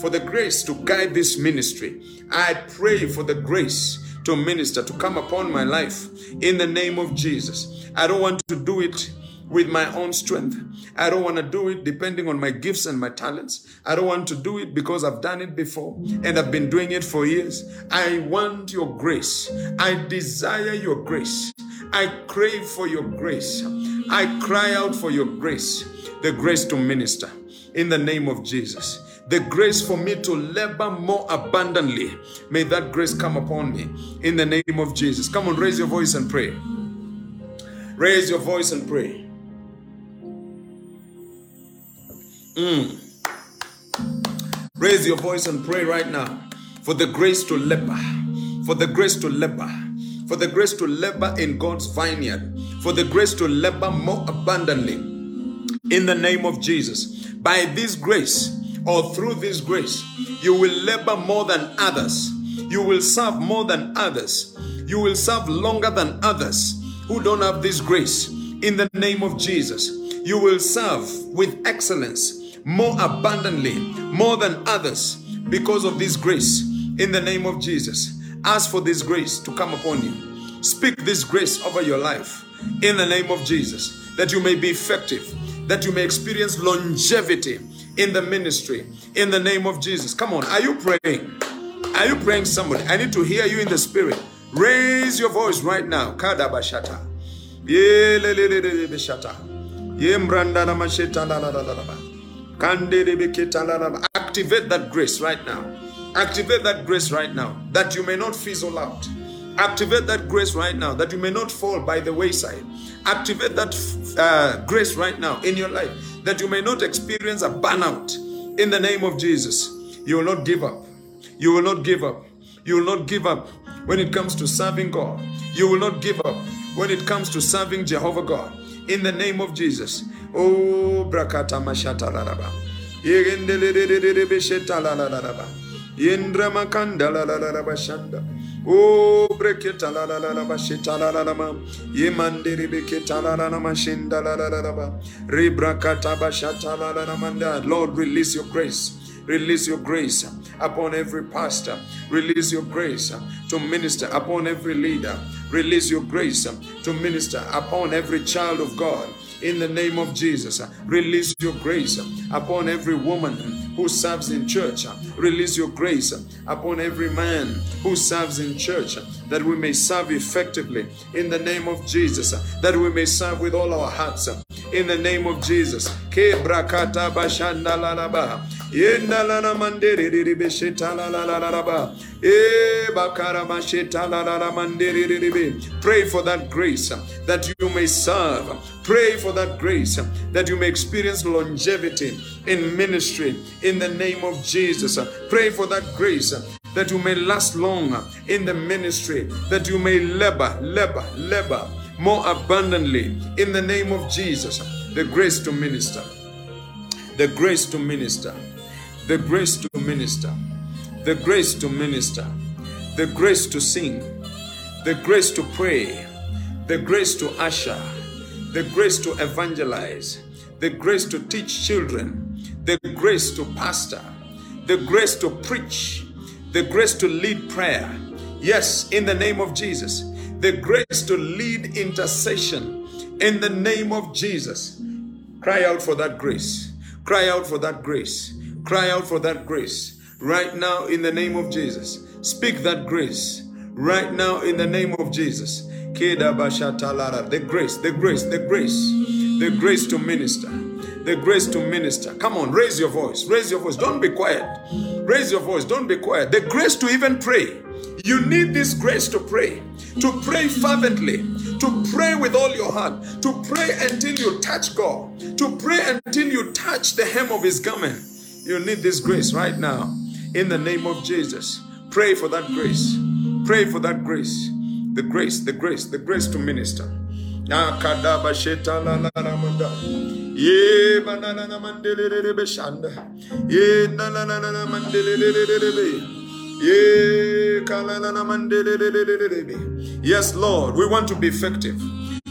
for the grace to guide this ministry. I pray for the grace to minister, to come upon my life in the name of Jesus. I don't want to do it with my own strength. I don't want to do it depending on my gifts and my talents. I don't want to do it because I've done it before and I've been doing it for years. I want your grace. I desire your grace. I crave for your grace. I cry out for your grace the grace to minister in the name of Jesus. The grace for me to labor more abundantly. May that grace come upon me in the name of Jesus. Come on, raise your voice and pray. Raise your voice and pray. Mm. Raise your voice and pray right now for the grace to labor, for the grace to labor, for the grace to labor in God's vineyard, for the grace to labor more abundantly in the name of Jesus. By this grace or through this grace, you will labor more than others. You will serve more than others. You will serve longer than others who don't have this grace. In the name of Jesus, you will serve with excellence more abundantly, more than others because of this grace. In the name of Jesus, ask for this grace to come upon you. Speak this grace over your life in the name of Jesus that you may be effective that you may experience longevity in the ministry in the name of Jesus. Come on, are you praying? Are you praying somebody? I need to hear you in the spirit. Raise your voice right now. Kadabashata. Activate that grace right now. Activate that grace right now that you may not fizzle out. Activate that grace right now that you may not fall by the wayside. Activate that uh, grace right now in your life that you may not experience a burnout in the name of Jesus. You will not give up. You will not give up. You will not give up when it comes to serving God. You will not give up when it comes to serving Jehovah God. In the name of Jesus. Oh, brakata mashata laraba. Yendra makanda la la la bashanda. Oh, breketa la la la la bashita la la la ma. Yemandere beketa la la la mashinda la la la la ba. Ribrakata bashata la la la manda. Lord, release your grace. Release your grace upon every pastor. Release your grace to minister upon every leader. Release your grace to minister upon every child of God. In the name of Jesus, release your grace upon every woman who serves in church. Uh, release your grace uh, upon every man who serves in church uh, that we may serve effectively in the name of Jesus, that we may serve with all our hearts in the name of Jesus. Pray for that grace uh, that you may serve. Pray for that grace uh, that you may experience longevity in ministry in the name of Jesus. Pray for that grace uh, that you may last long in the ministry, that you may labor, labor, labor more abundantly in the name of Jesus. The grace to minister, the grace to minister, the grace to minister, the grace to minister, the grace to sing, the grace to pray, the grace to usher, the grace to evangelize, the grace to teach children, the grace to pastor, the grace to preach, the grace to lead prayer. Yes, in the name of Jesus, the grace to lead intercession in the name of Jesus. Cry out for that grace. Cry out for that grace. Cry out for that grace. Right now, in the name of Jesus. Speak that grace. Right now, in the name of Jesus. The grace, the grace, the grace, the grace to minister, the grace to minister. Come on, raise your voice, raise your voice. Don't be quiet. Raise your voice, don't be quiet. The grace to even pray. You need this grace to pray, to pray fervently, to pray with all your heart, to pray until you touch God, to pray until you touch the hem of His garment. You need this grace right now. In the name of Jesus, pray for that grace. Pray for that grace. The grace, the grace, the grace to minister. Yes, Lord, we want to be effective.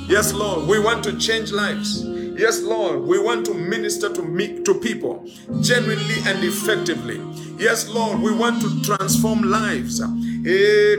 Yes, Lord, we want to change lives. Yes, Lord, we want to minister to me, to people genuinely and effectively. Yes, Lord, we want to transform lives. Eh.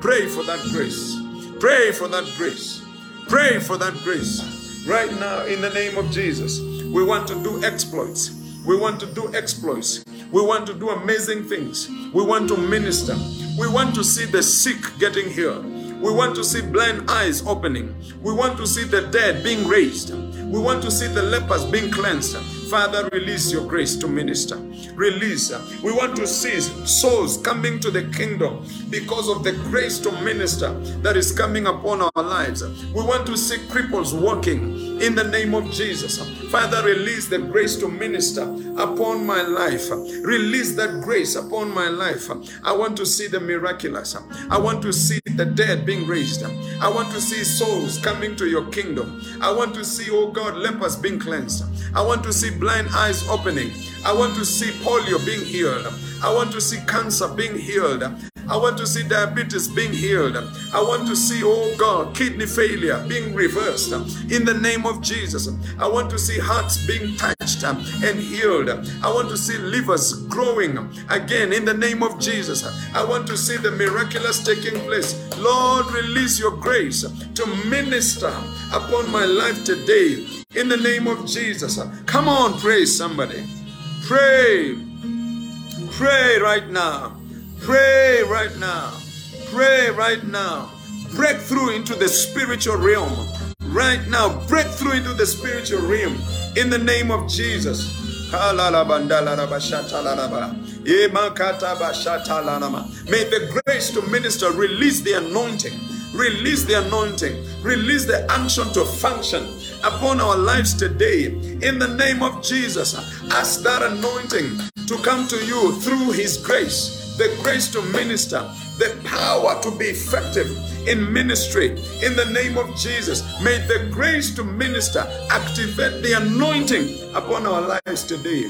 Pray for that grace. Pray for that grace. Pray for that grace. Right now, in the name of Jesus, we want to do exploits. We want to do exploits. We want to do amazing things. We want to minister. We want to see the sick getting healed. We want to see blind eyes opening. We want to see the dead being raised. We want to see the lepers being cleansed. Father, release your grace to minister. Release. We want to see souls coming to the kingdom because of the grace to minister that is coming upon our lives. We want to see cripples walking in the name of Jesus. Father, release the grace to minister upon my life. Release that grace upon my life. I want to see the miraculous. I want to see the dead being raised. I want to see souls coming to your kingdom. I want to see, oh God, lepers being cleansed. I want to see blind eyes opening. I want to see polio being healed. I want to see cancer being healed. I want to see diabetes being healed. I want to see, oh God, kidney failure being reversed in the name of Jesus. I want to see hearts being touched and healed. I want to see livers growing again in the name of Jesus. I want to see the miraculous taking place. Lord, release your grace to minister upon my life today in the name of Jesus. Come on, pray somebody. Pray. Pray right now. Pray right now. Pray right now. Break through into the spiritual realm right now. Breakthrough into the spiritual realm in the name of Jesus. May the grace to minister release the anointing, release the anointing, release the unction to function upon our lives today. In the name of Jesus, ask that anointing to come to you through His grace, the grace to minister, the power to be effective in ministry. In the name of Jesus, may the grace to minister activate the anointing upon our lives today.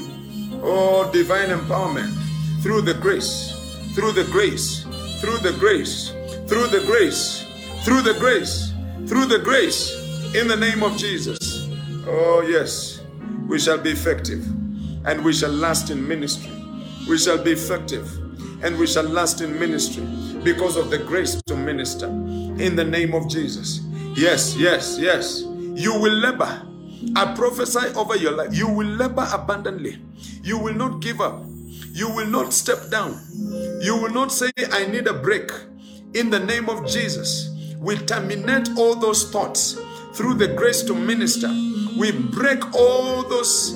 Oh, divine empowerment through the grace, through the grace, through the grace, through the grace, through the grace, through the grace, in the name of Jesus. Oh, yes, we shall be effective and we shall last in ministry. We shall be effective and we shall last in ministry because of the grace to minister in the name of Jesus. Yes, yes, yes. You will labor. I prophesy over your life. You will labor abundantly. You will not give up. You will not step down. You will not say, I need a break. In the name of Jesus, we terminate all those thoughts through the grace to minister. We break all those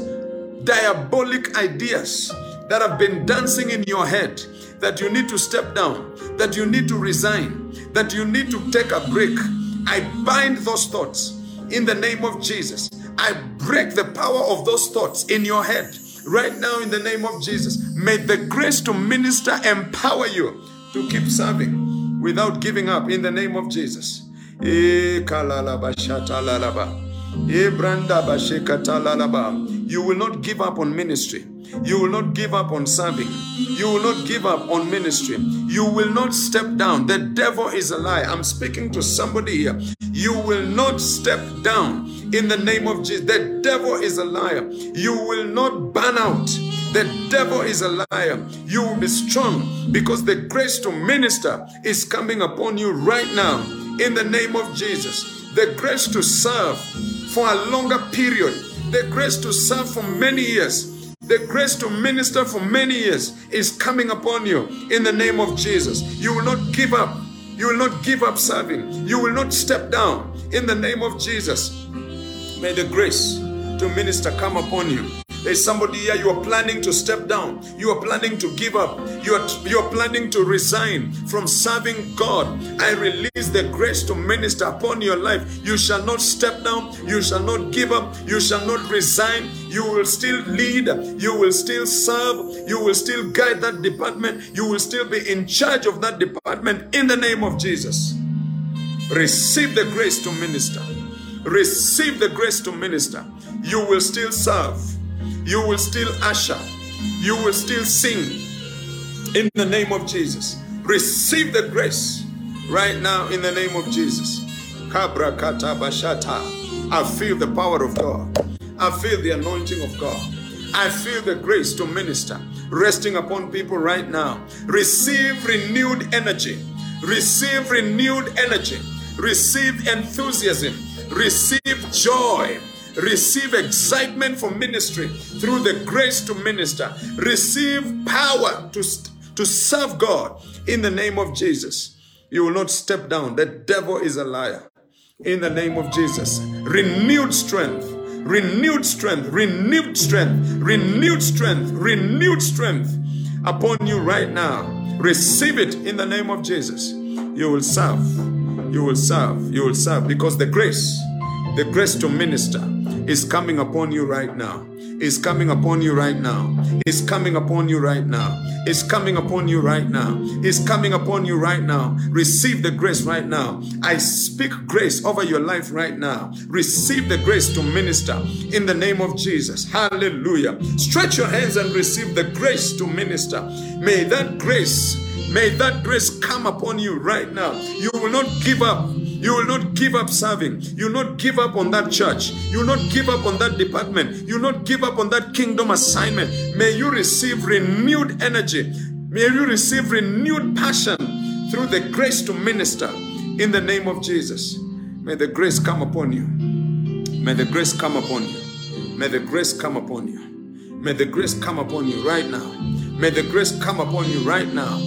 diabolic ideas that have been dancing in your head that you need to step down, that you need to resign, that you need to take a break. I bind those thoughts in the name of Jesus. I break the power of those thoughts in your head right now in the name of Jesus. May the grace to minister empower you to keep serving without giving up in the name of Jesus. Eh, you will not give up on ministry. You will not give up on serving. You will not give up on ministry. You will not step down. The devil is a lie. I'm speaking to somebody here. You will not step down in the name of Jesus. The devil is a liar. You will not burn out. The devil is a liar. You will be strong because the grace to minister is coming upon you right now in the name of Jesus. The grace to serve for a longer period, the grace to serve for many years the grace to minister for many years is coming upon you in the name of Jesus. You will not give up. You will not give up serving. You will not step down in the name of Jesus. May the grace to minister come upon you. There's somebody here, you are planning to step down. You are planning to give up. You are, you are planning to resign from serving God. I release the grace to minister upon your life. You shall not step down. You shall not give up. You shall not resign. You will still lead. You will still serve. You will still guide that department. You will still be in charge of that department in the name of Jesus. Receive the grace to minister. Receive the grace to minister. You will still serve you will still usher, you will still sing in the name of Jesus. Receive the grace right now in the name of Jesus. Kabra kata bashata. I feel the power of God. I feel the anointing of God. I feel the grace to minister resting upon people right now. Receive renewed energy. Receive renewed energy. Receive enthusiasm. Receive joy. Receive excitement for ministry through the grace to minister. Receive power to, to serve God in the name of Jesus. You will not step down. The devil is a liar. In the name of Jesus. Renewed strength, renewed strength, renewed strength, renewed strength, renewed strength upon you right now. Receive it in the name of Jesus. You will serve. You will serve. You will serve because the grace, the grace to minister, is coming upon you right now. Is coming upon you right now. Is coming upon you right now. Is coming upon you right now. Is coming upon you right now. Receive the grace right now. I speak grace over your life right now. Receive the grace to minister in the name of Jesus. Hallelujah. Stretch your hands and receive the grace to minister. May that grace, may that grace come upon you right now. You will not give up. You will not give up serving. You will not give up on that church. You will not give up on that department. You will not give up on that kingdom assignment. May you receive renewed energy. May you receive renewed passion through the grace to minister in the name of Jesus. May the grace come upon you. May the grace come upon you. May the grace come upon you. May the grace come upon you right now. May the grace come upon you right now.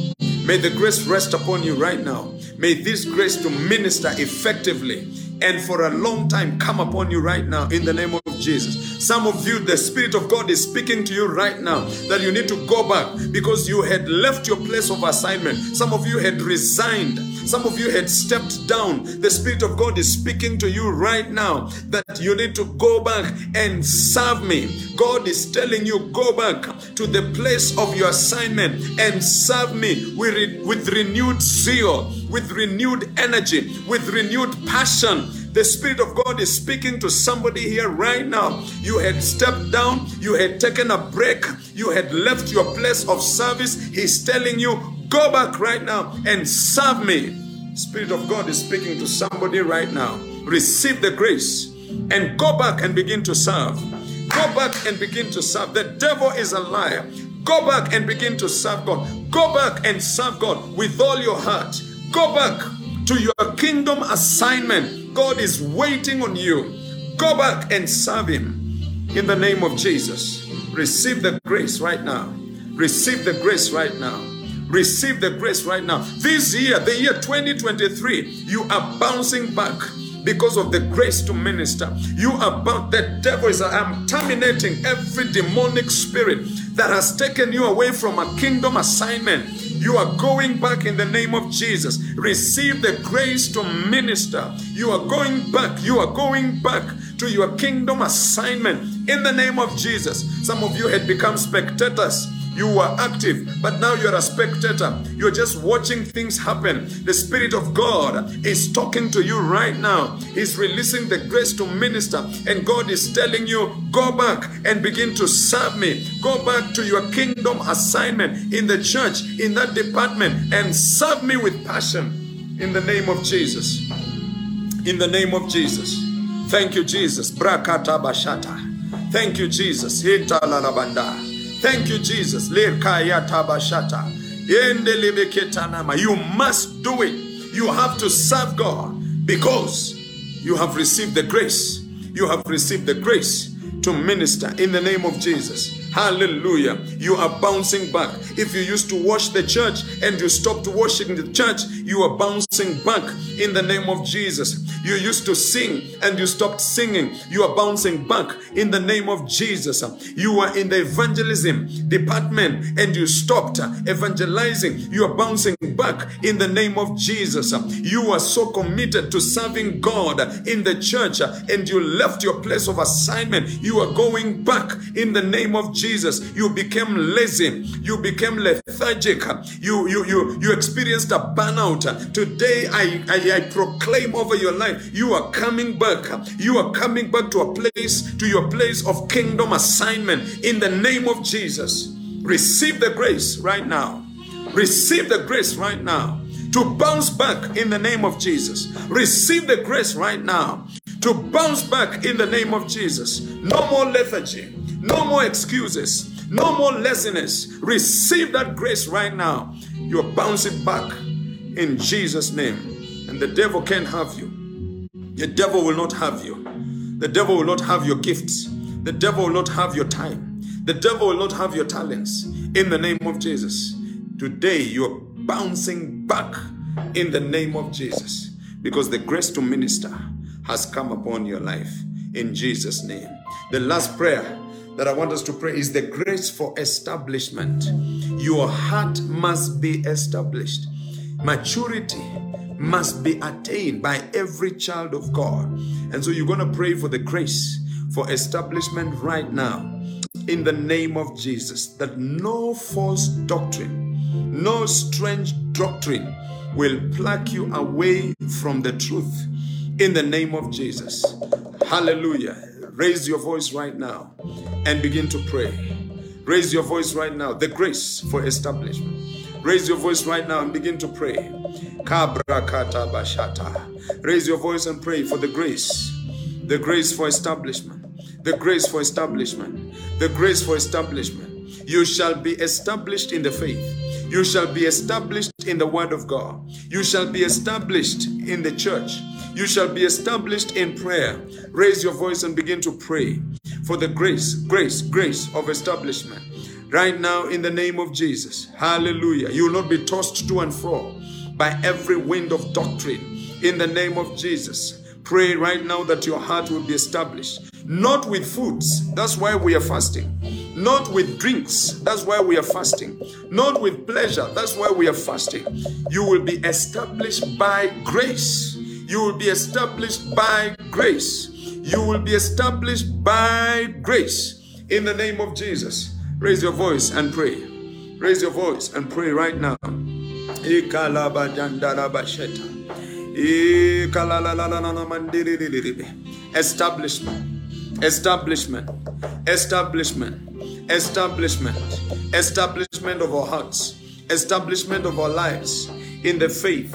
May the grace rest upon you right now. May this grace to minister effectively and for a long time come upon you right now in the name of Jesus. Some of you, the Spirit of God is speaking to you right now that you need to go back because you had left your place of assignment. Some of you had resigned. Some of you had stepped down. The Spirit of God is speaking to you right now that you need to go back and serve me. God is telling you, go back to the place of your assignment and serve me with, with renewed zeal, with renewed energy, with renewed passion. The Spirit of God is speaking to somebody here right now. You had stepped down, you had taken a break, you had left your place of service. He's telling you, go back right now and serve me. Spirit of God is speaking to somebody right now. Receive the grace and go back and begin to serve. Go back and begin to serve. The devil is a liar. Go back and begin to serve God. Go back and serve God with all your heart. Go back to your kingdom assignment. God is waiting on you. Go back and serve Him in the name of Jesus. Receive the grace right now. Receive the grace right now. Receive the grace right now. This year, the year 2023, you are bouncing back because of the grace to minister. You are bound. The devil is, I'm terminating every demonic spirit that has taken you away from a kingdom assignment. You are going back in the name of Jesus. Receive the grace to minister. You are going back. You are going back to your kingdom assignment in the name of Jesus. Some of you had become spectators you were active, but now you're a spectator. You're just watching things happen. The Spirit of God is talking to you right now. He's releasing the grace to minister, and God is telling you, go back and begin to serve me. Go back to your kingdom assignment in the church, in that department, and serve me with passion in the name of Jesus. In the name of Jesus. Thank you, Jesus. Brakata bashata. Thank you, Jesus. Hita lalabanda. Thank you, Jesus. You must do it. You have to serve God because you have received the grace. You have received the grace to minister in the name of Jesus. Hallelujah. You are bouncing back. If you used to wash the church and you stopped washing the church, you are bouncing back in the name of Jesus. You used to sing and you stopped singing. You are bouncing back in the name of Jesus. You are in the evangelism department and you stopped evangelizing. You are bouncing back in the name of Jesus. You are so committed to serving God in the church and you left your place of assignment. You are going back in the name of Jesus, you became lazy, you became lethargic, you you you you experienced a burnout. Today I, I, I proclaim over your life, you are coming back. You are coming back to a place, to your place of kingdom assignment in the name of Jesus. Receive the grace right now. Receive the grace right now to bounce back in the name of Jesus. Receive the grace right now to bounce back in the name of Jesus. No more lethargy. No more excuses. No more laziness. Receive that grace right now. You're bouncing back in Jesus' name. And the devil can't have you. The devil will not have you. The devil will not have your gifts. The devil will not have your time. The devil will not have your talents. In the name of Jesus. Today you're bouncing back in the name of Jesus. Because the grace to minister has come upon your life. In Jesus' name. The last prayer that I want us to pray is the grace for establishment. Your heart must be established. Maturity must be attained by every child of God. And so you're going to pray for the grace for establishment right now in the name of Jesus that no false doctrine, no strange doctrine will pluck you away from the truth in the name of Jesus. Hallelujah. Raise your voice right now and begin to pray. Raise your voice right now. The grace for establishment. Raise your voice right now and begin to pray. Raise your voice and pray for the grace. The grace for establishment. The grace for establishment. The grace for establishment. You shall be established in the faith. You shall be established in the word of God. You shall be established in the church. You shall be established in prayer. Raise your voice and begin to pray for the grace, grace, grace of establishment. Right now, in the name of Jesus. Hallelujah. You will not be tossed to and fro by every wind of doctrine. In the name of Jesus. Pray right now that your heart will be established. Not with foods, that's why we are fasting. Not with drinks, that's why we are fasting. Not with pleasure, that's why we are fasting. You will be established by grace. You will be established by grace. You will be established by grace. In the name of Jesus, raise your voice and pray. Raise your voice and pray right now. Establishment, establishment, establishment, establishment, establishment of our hearts, establishment of our lives in the faith,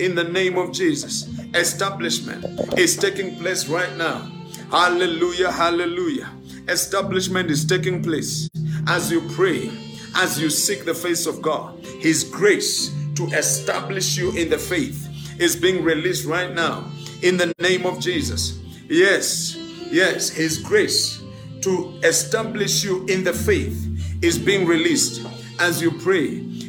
in the name of Jesus. Establishment is taking place right now. Hallelujah, hallelujah. Establishment is taking place as you pray, as you seek the face of God. His grace to establish you in the faith is being released right now in the name of Jesus. Yes, yes, His grace to establish you in the faith is being released as you pray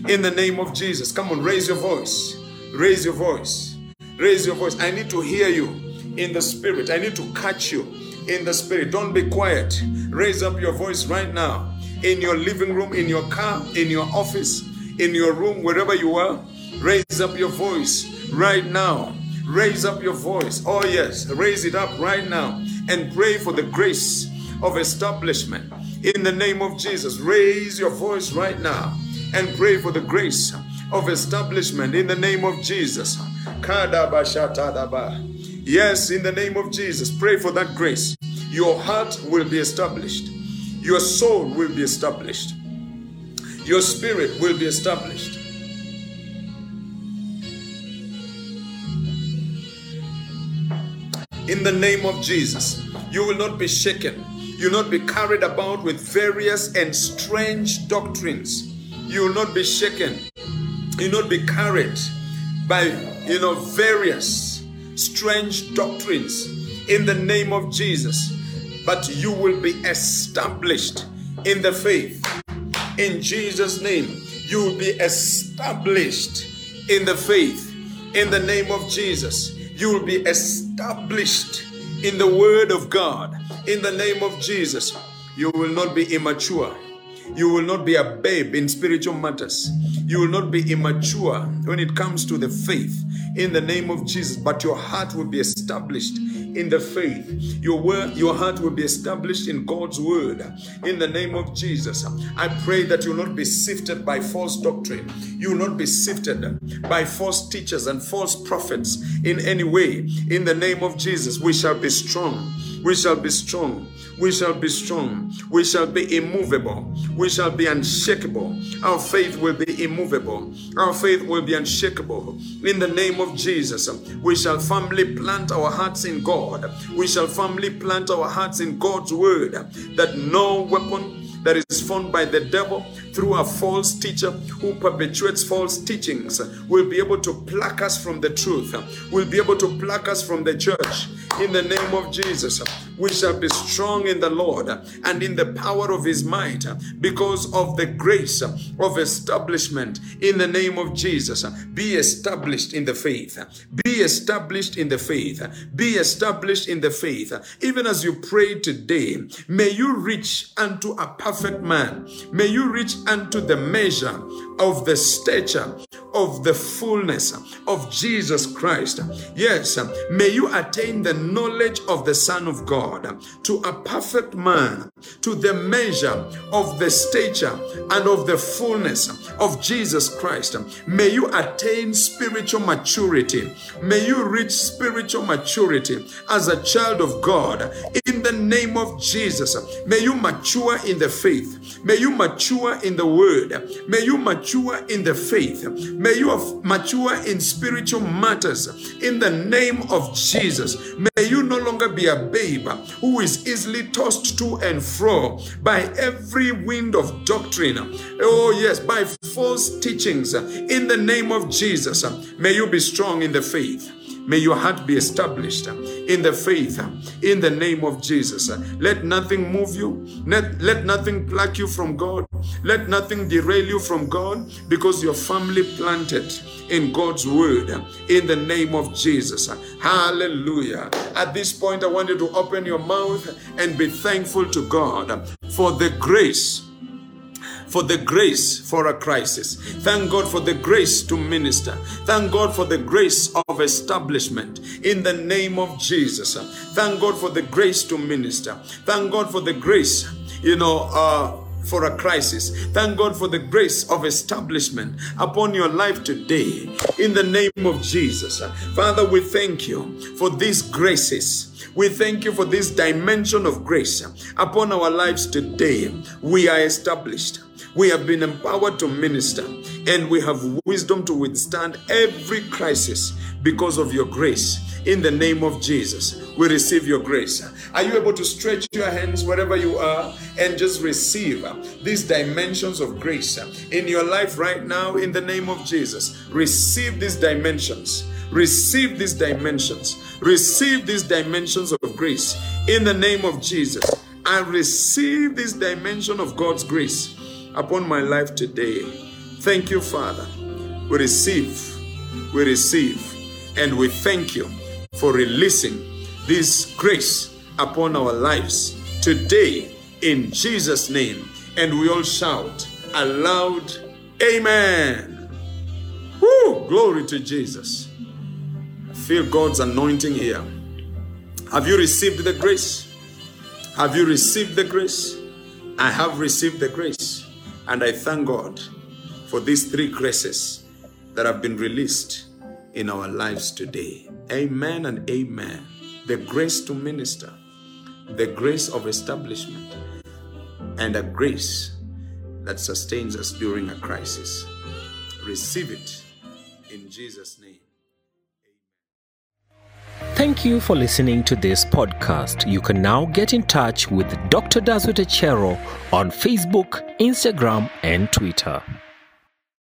in the name of Jesus. Come on, raise your voice. Raise your voice. Raise your voice. I need to hear you in the spirit. I need to catch you in the spirit. Don't be quiet. Raise up your voice right now in your living room, in your car, in your office, in your room, wherever you are. Raise up your voice right now. Raise up your voice. Oh, yes, raise it up right now and pray for the grace of establishment. In the name of Jesus, raise your voice right now and pray for the grace of establishment in the name of Jesus. Yes, in the name of Jesus, pray for that grace. Your heart will be established, your soul will be established, your spirit will be established. In the name of Jesus, you will not be shaken. You will not be carried about with various and strange doctrines. You will not be shaken. You not be carried by, you know, various strange doctrines in the name of Jesus. But you will be established in the faith. In Jesus' name, you will be established in the faith. In the name of Jesus you will be established in the Word of God. In the name of Jesus, you will not be immature. You will not be a babe in spiritual matters. You will not be immature when it comes to the faith in the name of Jesus, but your heart will be established in the faith. Your word, your heart will be established in God's word. In the name of Jesus, I pray that you will not be sifted by false doctrine. You will not be sifted by false teachers and false prophets in any way. In the name of Jesus, we shall be strong. We shall be strong. We shall be strong. We shall be immovable. We shall be unshakable. Our faith will be immovable. Our faith will be unshakable. In the name of Jesus, we shall firmly plant our hearts in God. We shall firmly plant our hearts in God's word that no weapon that is formed by the devil through a false teacher who perpetuates false teachings will be able to pluck us from the truth, will be able to pluck us from the church. In the name of Jesus, we shall be strong in the Lord and in the power of his might because of the grace of establishment. In the name of Jesus, be established in the faith. Be established in the faith. Be established in the faith. Even as you pray today, may you reach unto a perfect man. May you reach unto the measure of the stature of the fullness of Jesus Christ. Yes, may you attain the knowledge of the Son of God to a perfect man, to the measure of the stature and of the fullness of Jesus Christ. May you attain spiritual maturity. May you reach spiritual maturity as a child of God in the name of Jesus. May you mature in the faith. May you mature in the word. May you mature in the faith. May you mature in spiritual matters in the name of Jesus. May you no longer be a babe who is easily tossed to and fro by every wind of doctrine. Oh, yes, by false teachings in the name of Jesus. May you be strong in the faith. May your heart be established in the faith in the name of Jesus. Let nothing move you. Let, let nothing pluck you from God. Let nothing derail you from God because your family planted in God's word in the name of Jesus. Hallelujah. At this point, I want you to open your mouth and be thankful to God for the grace for the grace for a crisis. Thank God for the grace to minister. Thank God for the grace of establishment in the name of Jesus. Thank God for the grace to minister. Thank God for the grace, you know, uh, for a crisis. Thank God for the grace of establishment upon your life today in the name of Jesus. Father, we thank you for these graces. We thank you for this dimension of grace upon our lives today. We are established. We have been empowered to minister and we have wisdom to withstand every crisis because of your grace. In the name of Jesus, we receive your grace. Are you able to stretch your hands wherever you are and just receive these dimensions of grace in your life right now? In the name of Jesus, receive these dimensions. Receive these dimensions. Receive these dimensions of grace in the name of Jesus. I receive this dimension of God's grace upon my life today. Thank you, Father. We receive, we receive, and we thank you for releasing this grace upon our lives today in Jesus' name. And we all shout aloud, Amen. Woo! Glory to Jesus. I feel God's anointing here. Have you received the grace? Have you received the grace? I have received the grace. And I thank God for these three graces that have been released in our lives today. Amen and amen. The grace to minister, the grace of establishment, and a grace that sustains us during a crisis. Receive it in Jesus' name. Thank you for listening to this podcast. You can now get in touch with Dr. Echero on Facebook, Instagram, and Twitter.